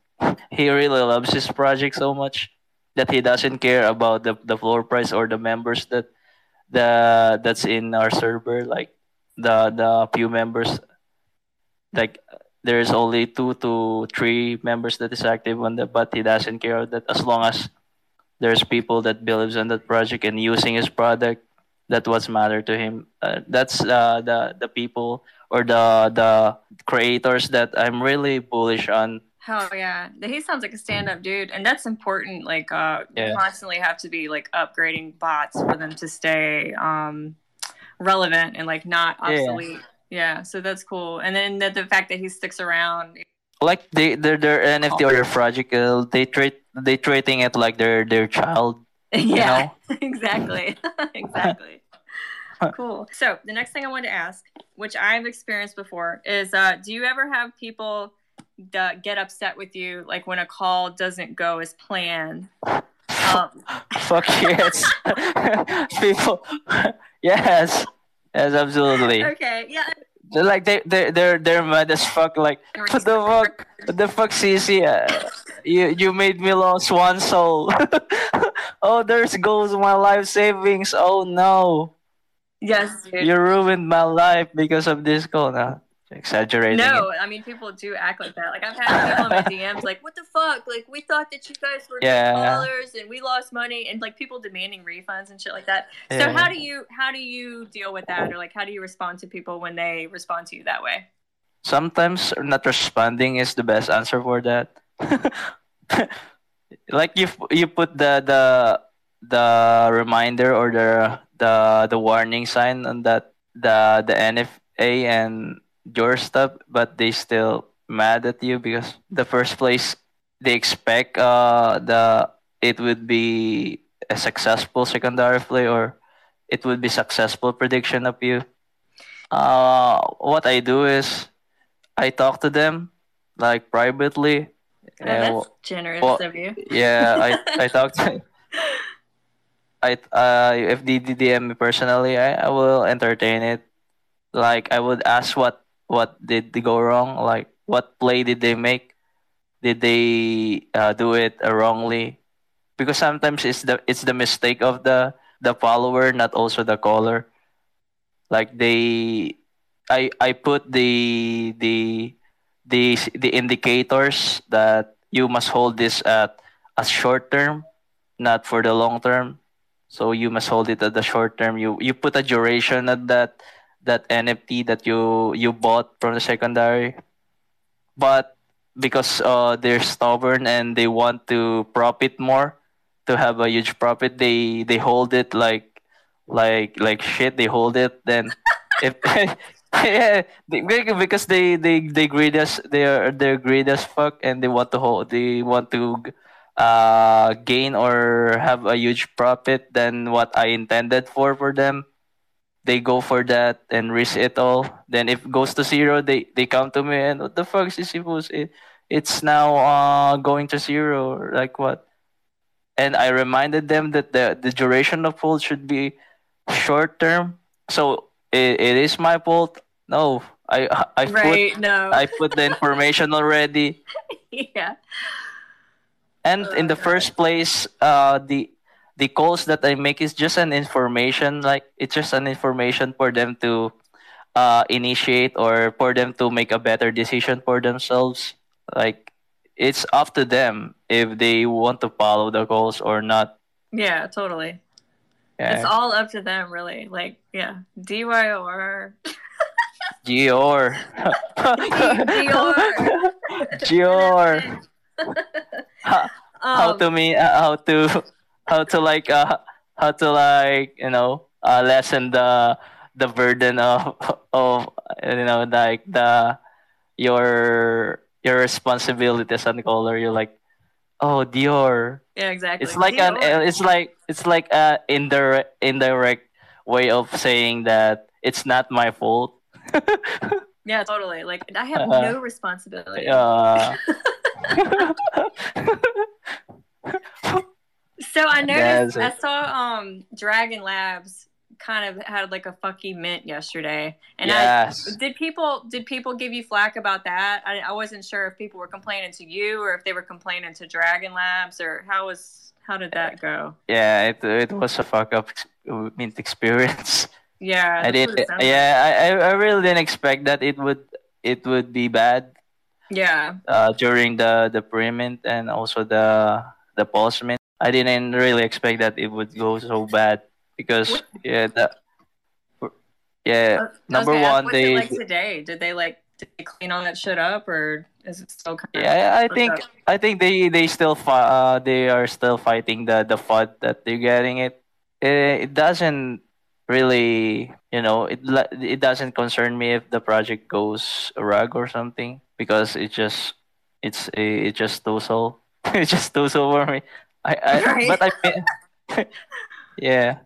he really loves his project so much that he doesn't care about the, the floor price or the members that the that's in our server like the the few members like there's only two to three members that is active on the but he doesn't care that as long as there's people that believes in that project and using his product that was matter to him uh, that's uh, the the people or the the creators that i'm really bullish on Hell yeah. He sounds like a stand up dude. And that's important. Like, uh, you Yeah. constantly have to be like upgrading bots for them to stay um, relevant and like not Yeah. obsolete. Yeah. So that's cool. And then the, the fact that he sticks around. like they their their NFT or their project uh, they treat they treating it like their their child yeah. *laughs* exactly. *laughs* exactly. cool. So the next thing I wanted to ask, which I've experienced before, is uh, do you ever have people that get upset with you like when a call doesn't go as planned? Um, *laughs* Fuck yes. People Yes. Yes, absolutely. okay. Yeah. They're like they they they're they're mad as fuck like what the fuck what the fuck Sisy uh, you you made me lose one SOL. Oh there's goes my life savings. Oh no. Yes, dude. You ruined my life because of this call. No, exaggerating. No, it. I mean people do act like that. Like I've had people in my *laughs* DMs like, "What the fuck? Like we thought that you guys were Yeah. callers and we lost money," and like people demanding refunds and shit like that. So Yeah. how do you how do you deal with that, or like how do you respond to people when they respond to you that way? sometimes not responding is the best answer for that. *laughs* like you you put the the the reminder or the the the warning sign on that the the NFA and your stuff, but they still mad at you because the first place they expect uh the it would be a successful secondary play or it would be successful prediction of you. Uh, what I do is I talk to them like privately. Oh, that's well- generous well, of you. yeah, I I talk to *laughs* I uh if they DM me personally, I, I will entertain it. Like I would ask what what did they go wrong? Like what play did they make? Did they uh, do it uh, wrongly? Because sometimes it's the it's the mistake of the the follower, not also the caller. Like they, I I put the the the the indicators that you must hold this at a short term, not for the long term. So you must hold it at the short term. You you put a duration at that that NFT that you you bought from the secondary. But because uh, they're stubborn and they want to profit more to have a huge profit they they hold it like like like shit they hold it then *laughs* if *laughs* yeah because they they they greed as they are they're greed as fuck and they want to hold they want to uh gain or have a huge profit than what i intended for for them they go for that and risk it all. Then if it goes to zero, they they come to me and what the fuck is it? It's now uh going to zero. Like what? And I reminded them that the the duration of hold should be short term. So it, it is my fault. No, I I right, put no. I put the information already. *laughs* yeah. And in the Oh, God. first place, uh, the the calls that I make is just an information. Like it's just an information for them to uh, initiate or for them to make a better decision for themselves. Like it's up to them if they want to follow the goals or not. Yeah, totally. Yeah. It's all up to them, really. Like, yeah, DYOR. *laughs* Gior. Gior. Gior. how, how Um, to me uh, how to how to like uh how to like you know uh lessen the the burden of of you know like the your your responsibilities and color you're like oh dior Yeah, exactly. it's like an it's like it's like a indirect indirect way of saying that it's not my fault *laughs* Yeah, totally. Like, I have Uh, no responsibility. uh *laughs* So I *laughs* noticed, I saw um Dragon Labs kind of had like a fucky mint yesterday, and yes I did people did people give you flack about that? I, I wasn't sure if people were complaining to you or if they were complaining to Dragon Labs or how was how did that go? yeah it, it was a fuck up mint experience *laughs* Yeah, I did. what it sounded like. Yeah, I, I I really didn't expect that it would it would be bad yeah, uh, during the the pre-mint and also the the post mint. I didn't really expect that it would go so bad because What- yeah that yeah number gonna one they like today? Did they like did they clean all that shit up or is it still kind of yeah I think up? I think they they still uh, they are still fighting the the fud that they're getting it. It, it doesn't really you know it it doesn't concern me if the project goes rug or something because it just it's it's just Tussle. *laughs* it's just Tussle for me. I, I Right. but I *laughs* yeah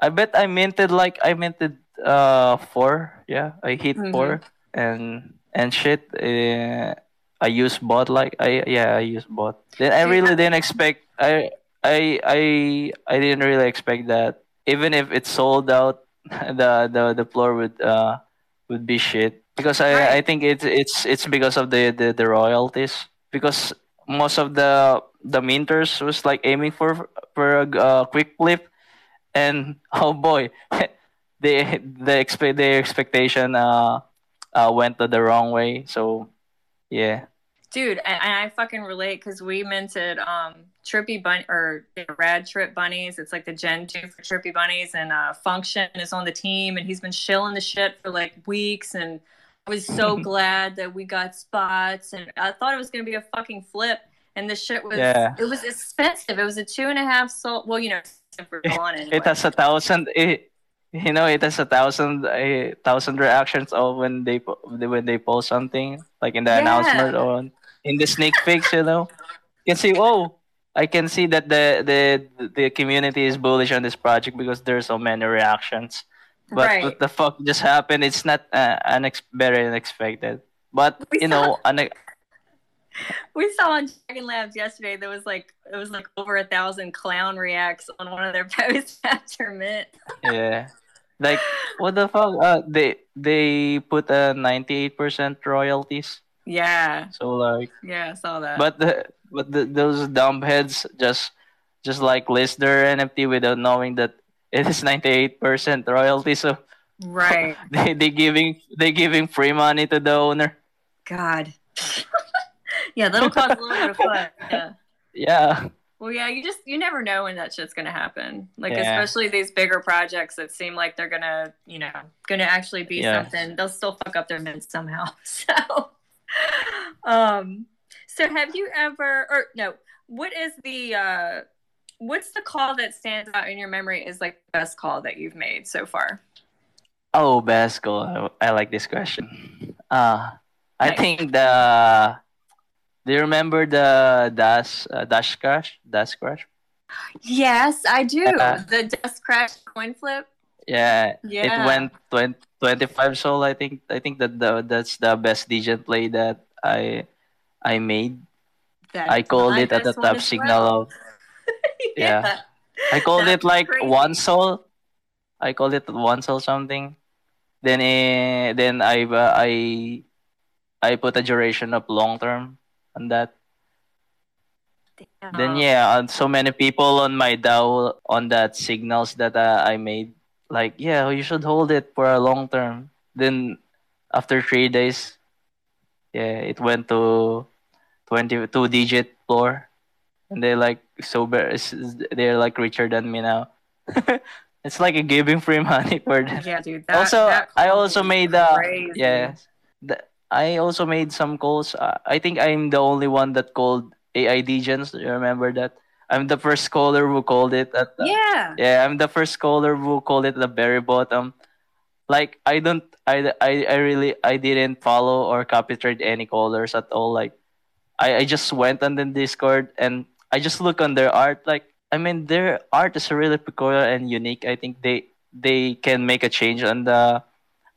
I bet I minted like I minted uh four. Yeah I hit Mhm. four and and shit uh, I use bot like I yeah I use bot. Then I really didn't expect I I I I didn't really expect that. Even if it's sold out *laughs* the the the floor would uh would be shit. Because I I think it's it's it's because of the the, the royalties. Because most of the the minters was like aiming for for a uh, quick flip and *laughs* oh boy they *laughs* the expect their expectation uh uh went the wrong way so yeah Dude, and, I fucking relate because we minted um Trippy Bunny or Rad Trip Bunnies. It's like the Gen 2 for Trippy Bunnies, and uh, Function is on the team, and he's been shilling the shit for like weeks. And I was so *laughs* glad that we got spots, and I thought it was gonna be a fucking flip. And the shit was Yeah. it was expensive. It was a two and a half SOL. Well, you know, for on anyway. it has a thousand it, you know it has a thousand a thousand reactions of when they when they post something like in the Yeah. announcement or in the sneak peeks you know you can see oh i can see that the the the community is bullish on this project because there's so many reactions but Right. what the fuck just happened it's not uh, unex- very unexpected but We you know une- *laughs* we saw on Dragon Labs yesterday there was like it was like over a thousand clown reacts on one of their *laughs* posts after mint. yeah. Like what the fuck? Uh, they they put a 98% royalties. Yeah, so like yeah, I saw that. but the but the, those dumb heads just just like list their NFT without knowing that it is 98% royalty. So right, *laughs* they they giving they giving free money to the owner. God. Yeah, that'll cause a little bit of fun. *laughs* Yeah. yeah Well, yeah, you just you never know when that shit's gonna happen. Like Yeah. especially these bigger projects that seem like they're gonna, you know, gonna actually be Yeah. something. They'll still fuck up their mints somehow. *laughs* So, um, So have you ever or no, what is the uh what's the call that stands out in your memory is like the best call that you've made so far? Oh, best call. I, I like this question. Uh I think the do you remember the dash uh, dash crash dash crash Yes, I do. Yeah. the Dash crash coin flip. yeah, Yeah. it went 20, 25 SOL i think i think that the, that's the best degen play that i i made That's i called it at the top signal well. of *laughs* Yeah. i called That's it like crazy. one SOL i called it one SOL something then eh, then i uh, i i put a duration of long term on that Then Oh. yeah, uh, so many people on my DAO on that signals that uh, I made, like yeah, you should hold it for a long term. Then after three days, yeah, it went to twenty two digit floor, and they like so be- they're like richer than me now. *laughs* it's like a giving free money for them. Yeah, dude. That, also, that I also made uh, crazy. yes, the, I also made some calls. Uh, I think I'm the only one that called AI Degens. You remember that? I'm the first caller who called it at the, Yeah. yeah, I'm the first caller who called it at the very bottom. Like I don't I, I, I really I didn't follow or copy trade any callers at all. Like I, I just went on the Discord and I just look on their art. Like I mean their art is really peculiar and unique. I think they they can make a change on the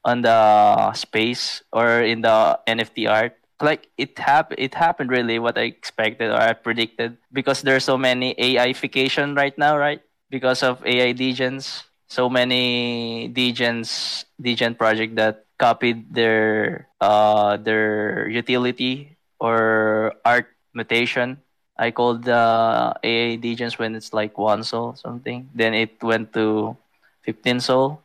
on the space or in the NFT art. Like it hap- it happened really what I expected or I predicted because there's so many AIification right now, right? Because of AI degens. So many degens degen project that copied their uh their utility or art mutation. I called the AI degens when it's like one SOL something. Then it went to 15 SOL.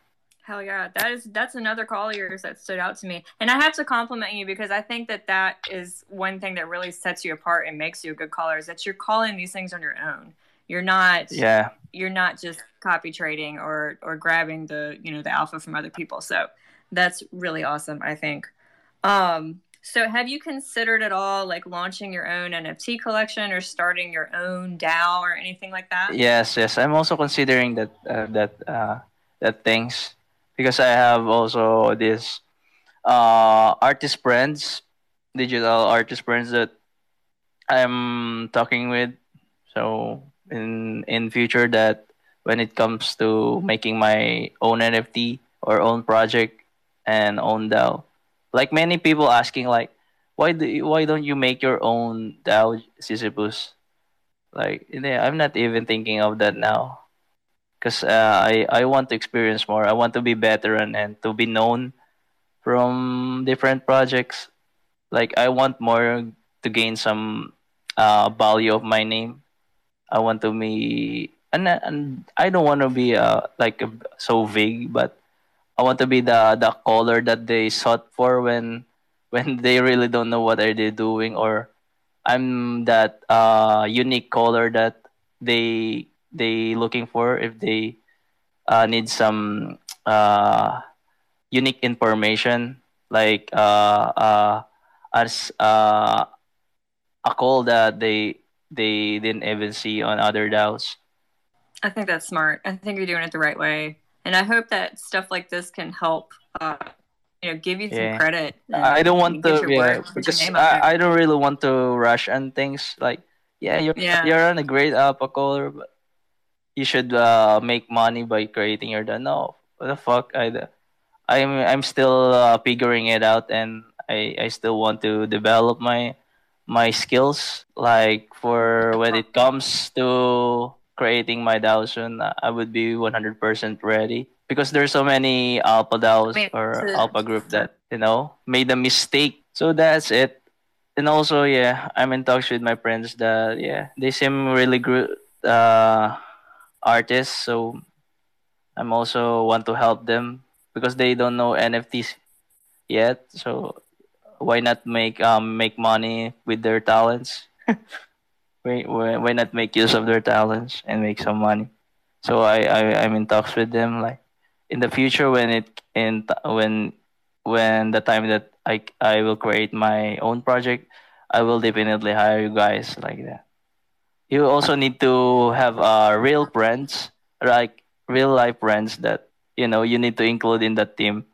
Hell yeah, that is that's another call of yours that stood out to me, and I have to compliment you because I think that that is one thing that really sets you apart and makes you a good caller is that you're calling these things on your own. You're not Yeah. you're not just copy trading or or grabbing the you know the alpha from other people. So that's really awesome. I think. Um, so have you considered at all like launching your own NFT collection or starting your own DAO or anything like that? Yes, yes. I'm also considering that uh, that uh, that things because I have also this uh, artist friends, digital artist friends that I'm talking with. So in in future that when it comes to making my own NFT or own project and own DAO, like many people asking like, why do you, why don't you make your own DAO, Sisyphus? Like, I'm not even thinking of that now. Because uh, I, I want to experience more. I want to be better and, and to be known from different projects. Like, I want more to gain some uh, value of my name. I want to be, and, and I don't want to be uh, like so vague, but I want to be the, the caller that they sought for when *laughs* when they really don't know what are they doing or I'm that uh, unique caller that they they looking for if they uh, need some uh, unique information like uh, uh, as uh, a call that they they didn't even see on other DAOs. I think that's smart. I think you're doing it the right way, and I hope that stuff like this can help. Uh, you know, give you some Yeah. credit. I don't want to yeah because name out there. I, I don't really want to rush on things like yeah you're Yeah. you're on a great alpha caller but you should uh, make money by creating your DAO. No, what the fuck? I I'm I'm still uh, figuring it out and I I still want to develop my my skills. Like for when it comes to creating my DAO soon I would be 100% ready because there's so many alpha DAOs or alpha group that you know made a mistake. So that's it. And also yeah I'm in talks with my friends that yeah they seem really good uh artists so I'm also want to help them because they don't know NFTs yet. So why not make um make money with their talents? *laughs* Why, why not make use of their talents and make some money? So I, I i'm in talks with them like in the future when it in when when the time that i i will create my own project I will definitely hire you guys like that. You also need to have uh, real friends, like real life friends that you know you need to include in the team.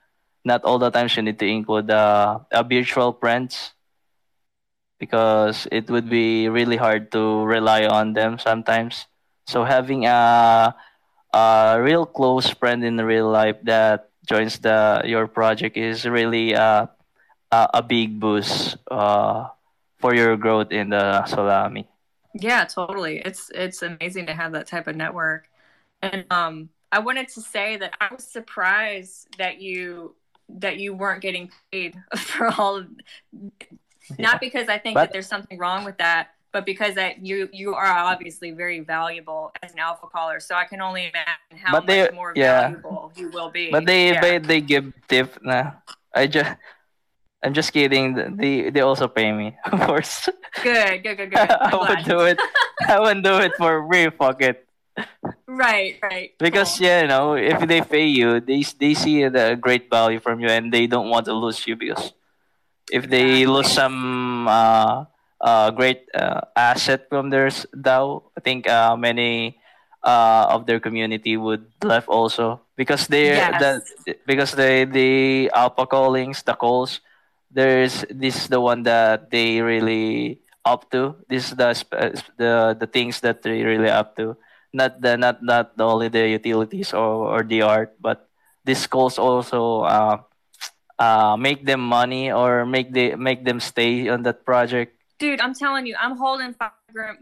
Not all the times you need to include uh, a virtual friends because it would be really hard to rely on them sometimes. So having a a real close friend in real life that joins the your project is really uh, a a big boost uh, for your growth in the Solami. Yeah, totally. It's it's amazing to have that type of network. And um I wanted to say that I was surprised that you that you weren't getting paid *laughs* for all of not because I think But- that there's something wrong with that, but because that you you are obviously very valuable as an alpha caller. So I can only imagine how they- much more yeah. valuable you will be. But they yeah. they, they give tip na. I just I'm just kidding. They they also pay me, *laughs* of course. good, good, good, good. *laughs* I would do it. I would do it for free. Fuck it. Right, right. Because Cool. yeah, you know, if they pay you, they they see the great value from you, and they don't want to lose you because if they lose some uh, uh, great uh, asset from their DAO, I think uh, many uh, of their community would left also because they Yes. the because they the alpha callings, the calls. There's this is the one that they really up to. This is the the the things that they really up to not the not not only the utilities or, or the art, but these calls also uh, uh, make them money or make the make them stay on that project. Dude, I'm telling you, I'm holding five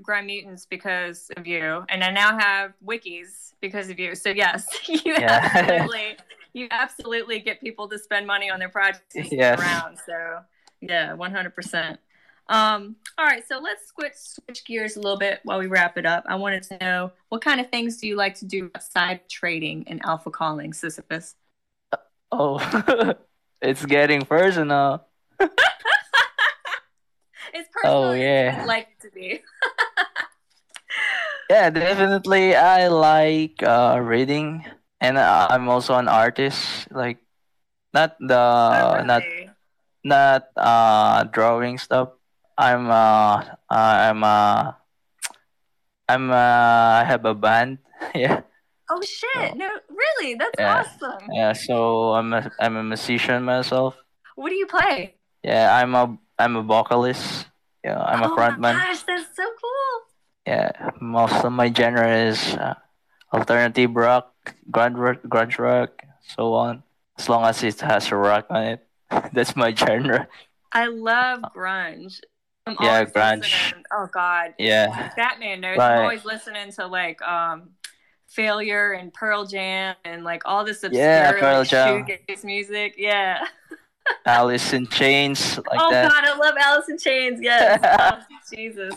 Grimutants because of you, and I now have Wickies because of you. So yes, *laughs* you Yeah. absolutely, you absolutely get people to spend money on their projects Yes. around. So yeah, 100. percent Um, all right, so let's switch switch gears a little bit while we wrap it up. I wanted to know what kind of things do you like to do outside trading and alpha calling, Sisyphus? Oh, *laughs* it's getting personal. *laughs* It's personal. Oh, yeah. like it to be. *laughs* Yeah, definitely. I like uh, reading, and uh, I'm also an artist. Like, not the Oh, not not uh drawing stuff. I'm uh I'm uh I'm uh I have a band. *laughs* yeah. Oh shit! No, really, that's Yeah. awesome. Yeah, so I'm a I'm a musician myself. What do you play? Yeah, I'm a I'm a vocalist. Yeah, I'm a frontman. oh my gosh, that's so cool. Yeah, most of my genre is uh, alternative rock, grunge rock, grunge rock, so on. As long as it has a rock on it, *laughs* that's my genre. I love grunge. I'm Yeah, grunge. listening- Oh god. Yeah, Batman knows. Right. I'm always listening to like um Failure and Pearl Jam and like all this obscure Yeah, Pearl like, Jam. shoegaze music. Yeah. *laughs* Alice in Chains like oh that. god, I love Alice in Chains. Yes. *laughs* Oh, Jesus.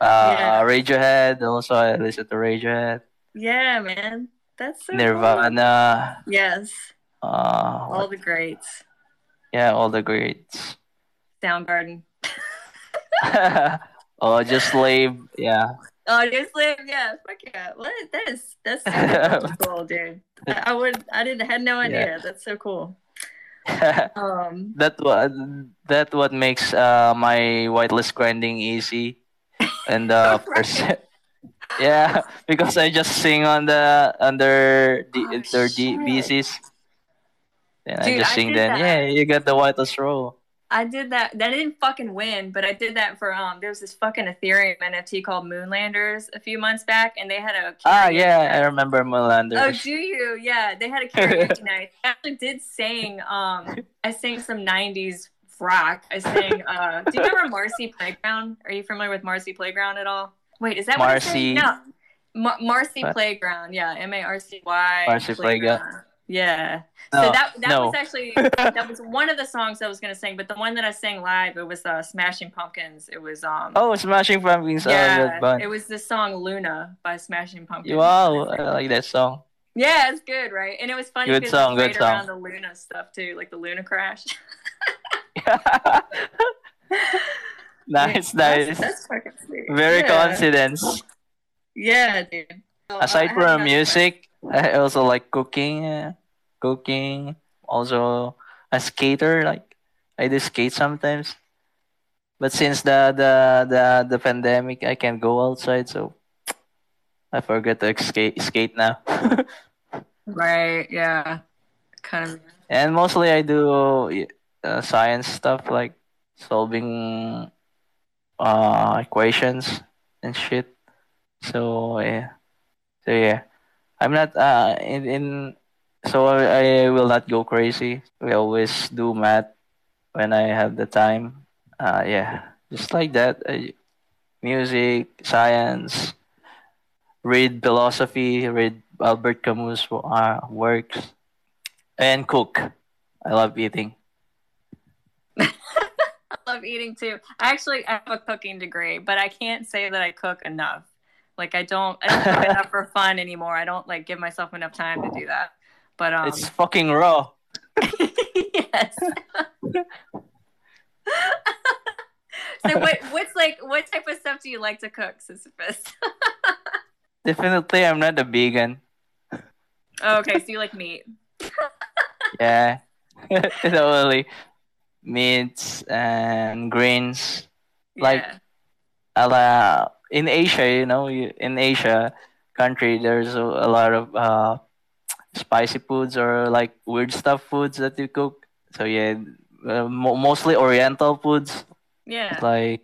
Uh, Yeah. Radiohead. Also, I listen to Radiohead. Yeah, man. That's so cool. Nirvana. Yes. Uh, All the greats. yeah, all the greats. Soundgarden. *laughs* oh, just leave. Yeah. Oh, just leave. yeah, fuck yeah. What? That is that's super *laughs* cool, dude. I, I would, I didn't had no idea. That's so cool. *laughs* Um, that what that what makes uh my whitelist grinding easy, and uh, of course, yeah, *laughs* because I just sing on the under the Oh, their. BCs. Then I just sing then. that. Yeah, you got the whitelist roll. I did that. That didn't fucking win, but I did that for um. There was this fucking Ethereum NFT called Moonlanders a few months back, and they had a Ah, yeah. I remember Moonlanders. Oh, do you? Yeah, they had a karaoke night. I actually did sing. Um, I sang some '90s rock. I sang. Uh, do you remember Marcy Playground? Are you familiar with Marcy Playground at all? Wait, is that what? Marcy- No, Mar- Marcy What? Playground. Yeah, M A R C Y. Marcy Playground. Yeah. No, so that that no. was actually *laughs* that was one of the songs I was gonna sing, but the one that I sang live it was uh, Smashing Pumpkins. It was um. Oh, Smashing Pumpkins. oh, yeah, that it was the song Luna by Smashing Pumpkins. Wow, I like that song. Yeah, it's good, right? And it was funny Good because song, good right around the Luna stuff too, like the Luna crash. *laughs* *laughs* nice, Yeah, nice. That's, fucking sweet. Very yeah. coincidence. Yeah, dude. So, Aside from music, I also like cooking. uh, cooking. Also a skater. Like I do skate sometimes. But since the the the the pandemic, I can't go outside, so I forget to skate skate now. *laughs* Right. Yeah. Kind of. and mostly I do uh, science stuff like solving uh equations and shit. So yeah, so yeah, I'm not uh in in so I, I will not go crazy. We always do math when I have the time. Uh yeah, just like that. Music, science, read philosophy, read Albert Camus' uh, works, and cook. I love eating. *laughs* I love eating too. I actually have a cooking degree, but I can't say that I cook enough. Like I don't, I don't cook enough for *laughs* fun anymore. I don't like give myself enough time to do that. But um, it's fucking raw. *laughs* yes. *laughs* so what what's like what type of stuff do you like to cook, Sisyphus? Definitely, I'm not a vegan. Oh, okay, so you like meat. yeah, totally. Meats and grains. Like, Yeah. uh, in Asia, you know, you- in Asia country, there's a, a lot of uh, spicy foods or like weird stuff foods that you cook. So yeah, uh, mo- mostly Oriental foods yeah. like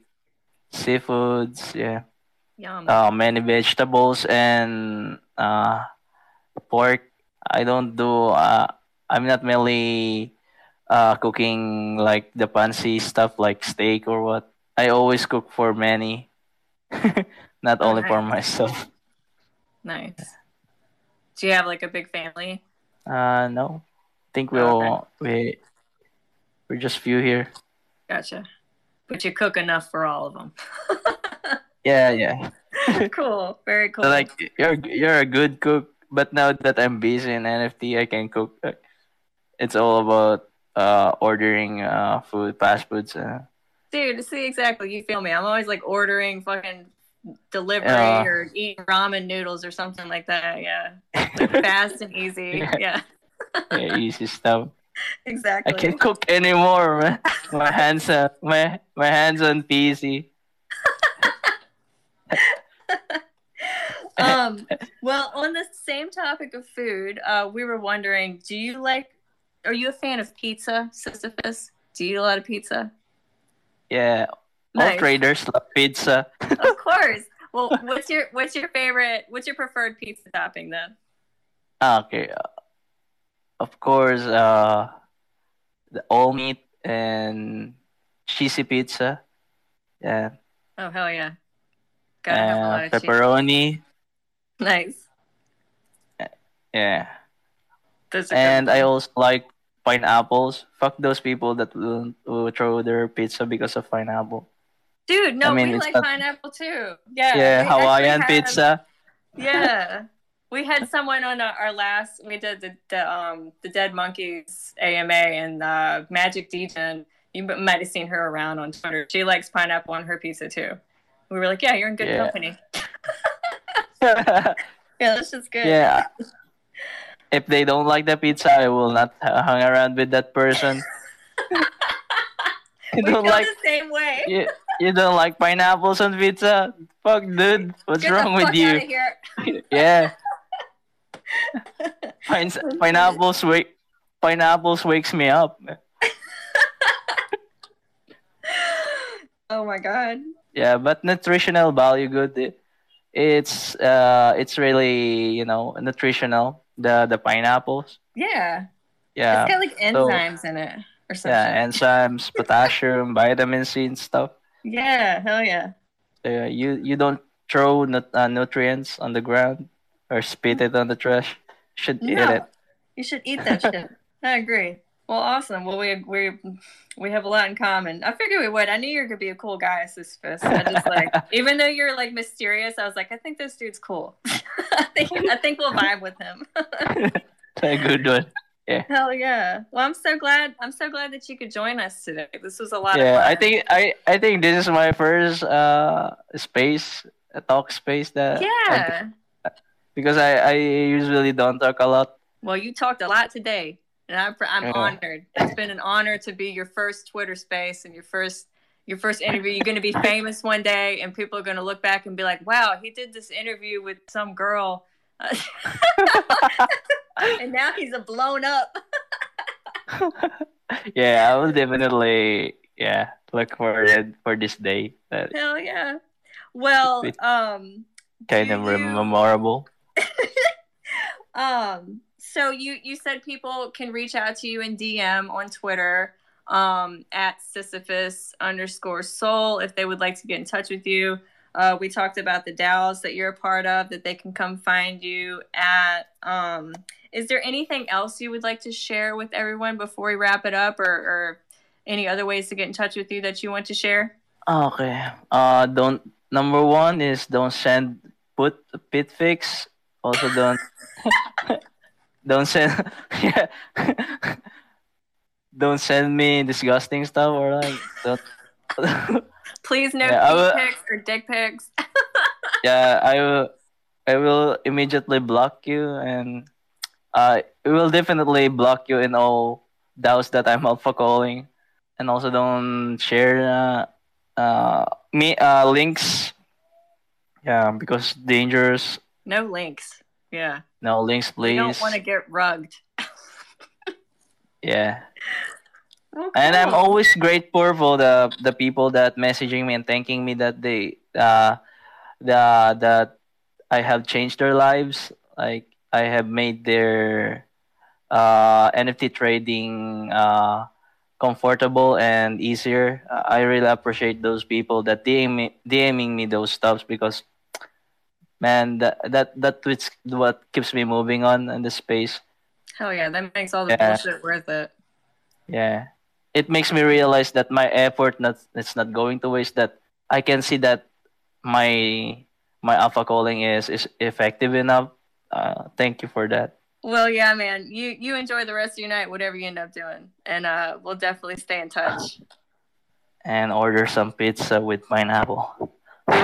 seafoods. Yeah. Yum. uh, many vegetables and uh, pork. I don't do. Uh, I'm not mainly uh, cooking like the fancy stuff like steak or what. I always cook for many, *laughs* not only for myself. nice. Do you have like a big family? Uh, no, I think we Oh, okay. we we're just few here. Gotcha. But you cook enough for all of them. *laughs* Yeah, yeah. *laughs* cool. Very cool. So like you're you're a good cook, but now that I'm busy in NFT, I can cook. It's all about uh ordering uh food, fast foods. Uh, Dude, see exactly. You feel me. I'm always like ordering fucking delivery Yeah. or eating ramen noodles or something like that. Yeah. Like *laughs* fast and easy. Yeah. Yeah. yeah, easy stuff. *laughs* Exactly. I can't cook anymore, man. My hands are my my hands on PC. *laughs* um, well, on the same topic of food, uh, we were wondering, do you like? Are you a fan of pizza, Sisyphus? Do you eat a lot of pizza? Yeah, all Nice. traders love pizza. of *laughs* course. Well, what's your what's your favorite? What's your preferred pizza topping then? Ah, okay, uh, of course, uh, the all meat and cheesy pizza. Yeah, Oh hell yeah! Gotta have a lot uh, of cheese. pepperoni. Nice. Yeah. And I also like pineapples. Fuck those people that will, will throw their pizza because of pineapple. dude. No, I mean, we like not- pineapple too. Yeah. Yeah, Hawaiian had- pizza. Yeah. We had someone on our last. We did the, the um the Dead Monkeys AMA and uh, Magic Degen. You might have seen her around on Twitter. She likes pineapple on her pizza too. We were like, yeah, you're in good Yeah. company. *laughs* *laughs* Yeah, that's just good. yeah. If they don't like the pizza, I will not hang around with that person. *laughs* you we don't like the same way. you, you don't like pineapples on pizza? Fuck, dude. What's Get wrong with you? *laughs* yeah. *laughs* Pine- pineapples wake pineapples wakes me up. Oh my god. Yeah, but nutritional value good. It's uh it's really, you know, nutritional. The the pineapples. Yeah. Yeah. it's got like so- enzymes in it or something. Yeah, enzymes, *laughs* potassium, vitamin C and stuff. yeah, hell yeah. yeah you you don't throw nut, uh, nutrients on the ground or spit it on the trash. You should eat it. You should eat that shit. *laughs* I agree. Well, awesome. Well, we we we have a lot in common. I figured we would. I knew you were gonna be a cool guy, Sisyphus. I just like, *laughs* even though you're like mysterious, I was like, I think this dude's cool. *laughs* I think I think we'll vibe with him. *laughs* a good one. Yeah. Hell yeah. Well, I'm so glad. I'm so glad that you could join us today. This was a lot Yeah, of fun. I think I I think this is my first uh space a talk space that Yeah. because I I usually don't talk a lot. Well, you talked a lot today, and I'm I'm Yeah. honored. It's been an honor to be your first Twitter space and your first your first interview. You're going to be *laughs* famous one day, and people are going to look back and be like, "Wow, he did this interview with some girl." *laughs* and now he's a blown up. *laughs* yeah, I will definitely yeah look forward for this day. That Hell yeah! Well, um, kind of you- memorable. um, so you you said people can reach out to you in DM on Twitter um, at Sisyphus underscore Soul if they would like to get in touch with you. Uh, we talked about the DAOs that you're a part of that they can come find you at. Um, is there anything else you would like to share with everyone before we wrap it up, or, or any other ways to get in touch with you that you want to share? Okay. Uh, don't. Number one is don't send put pit fix. Also don't *laughs* don't send *laughs* yeah. *laughs* don't send me disgusting stuff or like don't. *laughs* Please no Yeah, I will- pics or dick pics. yeah, I will. I will immediately block you, and uh, it will definitely block you in all DAOs that I'm alpha calling, and also don't share uh, uh me uh links. Yeah, because dangerous. no links. Yeah. No links, We please. don't want to get rugged. Yeah, *laughs* Oh, and I'm always grateful for the the people that messaging me and thanking me that they uh the that I have changed their lives. Like I have made their uh NFT trading uh comfortable and easier. I really appreciate those people that DM me, DMing me those stuffs because man that that that what's what keeps me moving on in the space. Hell yeah, that makes all the Yeah. bullshit worth it. Yeah. It makes me realize that my effort not it's not going to waste that I can see that my my alpha calling is is effective enough. Uh, thank you for that. Well, yeah, man. You you enjoy the rest of your night, whatever you end up doing, and uh, we'll definitely stay in touch. And order some pizza with pineapple.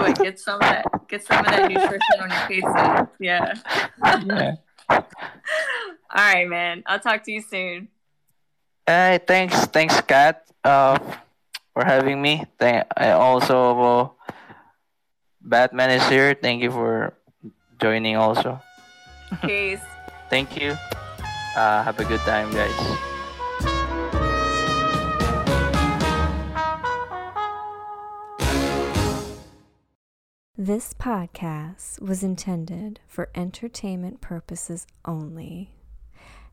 Do it. Get some of that. Get some of that nutrition on your pizza. Yeah. yeah. All right, man. I'll talk to you soon. Hey, thanks, thanks, Kat, uh, for having me. Thank. I also uh, Batman is here. Thank you for joining. Also, Peace. thank you. Uh, have a good time, guys. This podcast was intended for entertainment purposes only.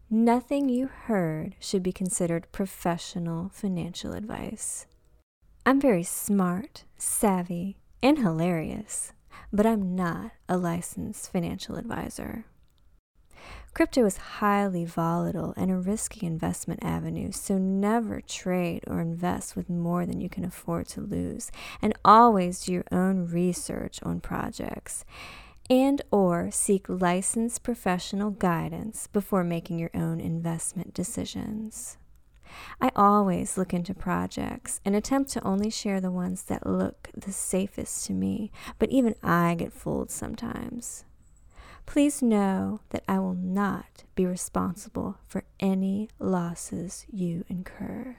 Nothing you heard should be considered professional financial advice. I'm very smart, savvy, and hilarious, but I'm not a licensed financial advisor. Crypto is highly volatile and a risky investment avenue, so never trade or invest with more than you can afford to lose, and always do your own research on projects and or seek licensed professional guidance before making your own investment decisions. I always look into projects and attempt to only share the ones that look the safest to me, but even I get fooled sometimes. Please know that I will not be responsible for any losses you incur.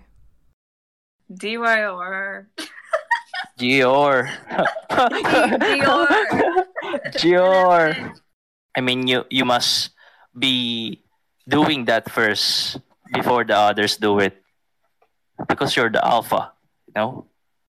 DYOR. Gior. Gior. Gior. I mean, you you must be doing that first before the others do it, because you're the alpha. You know.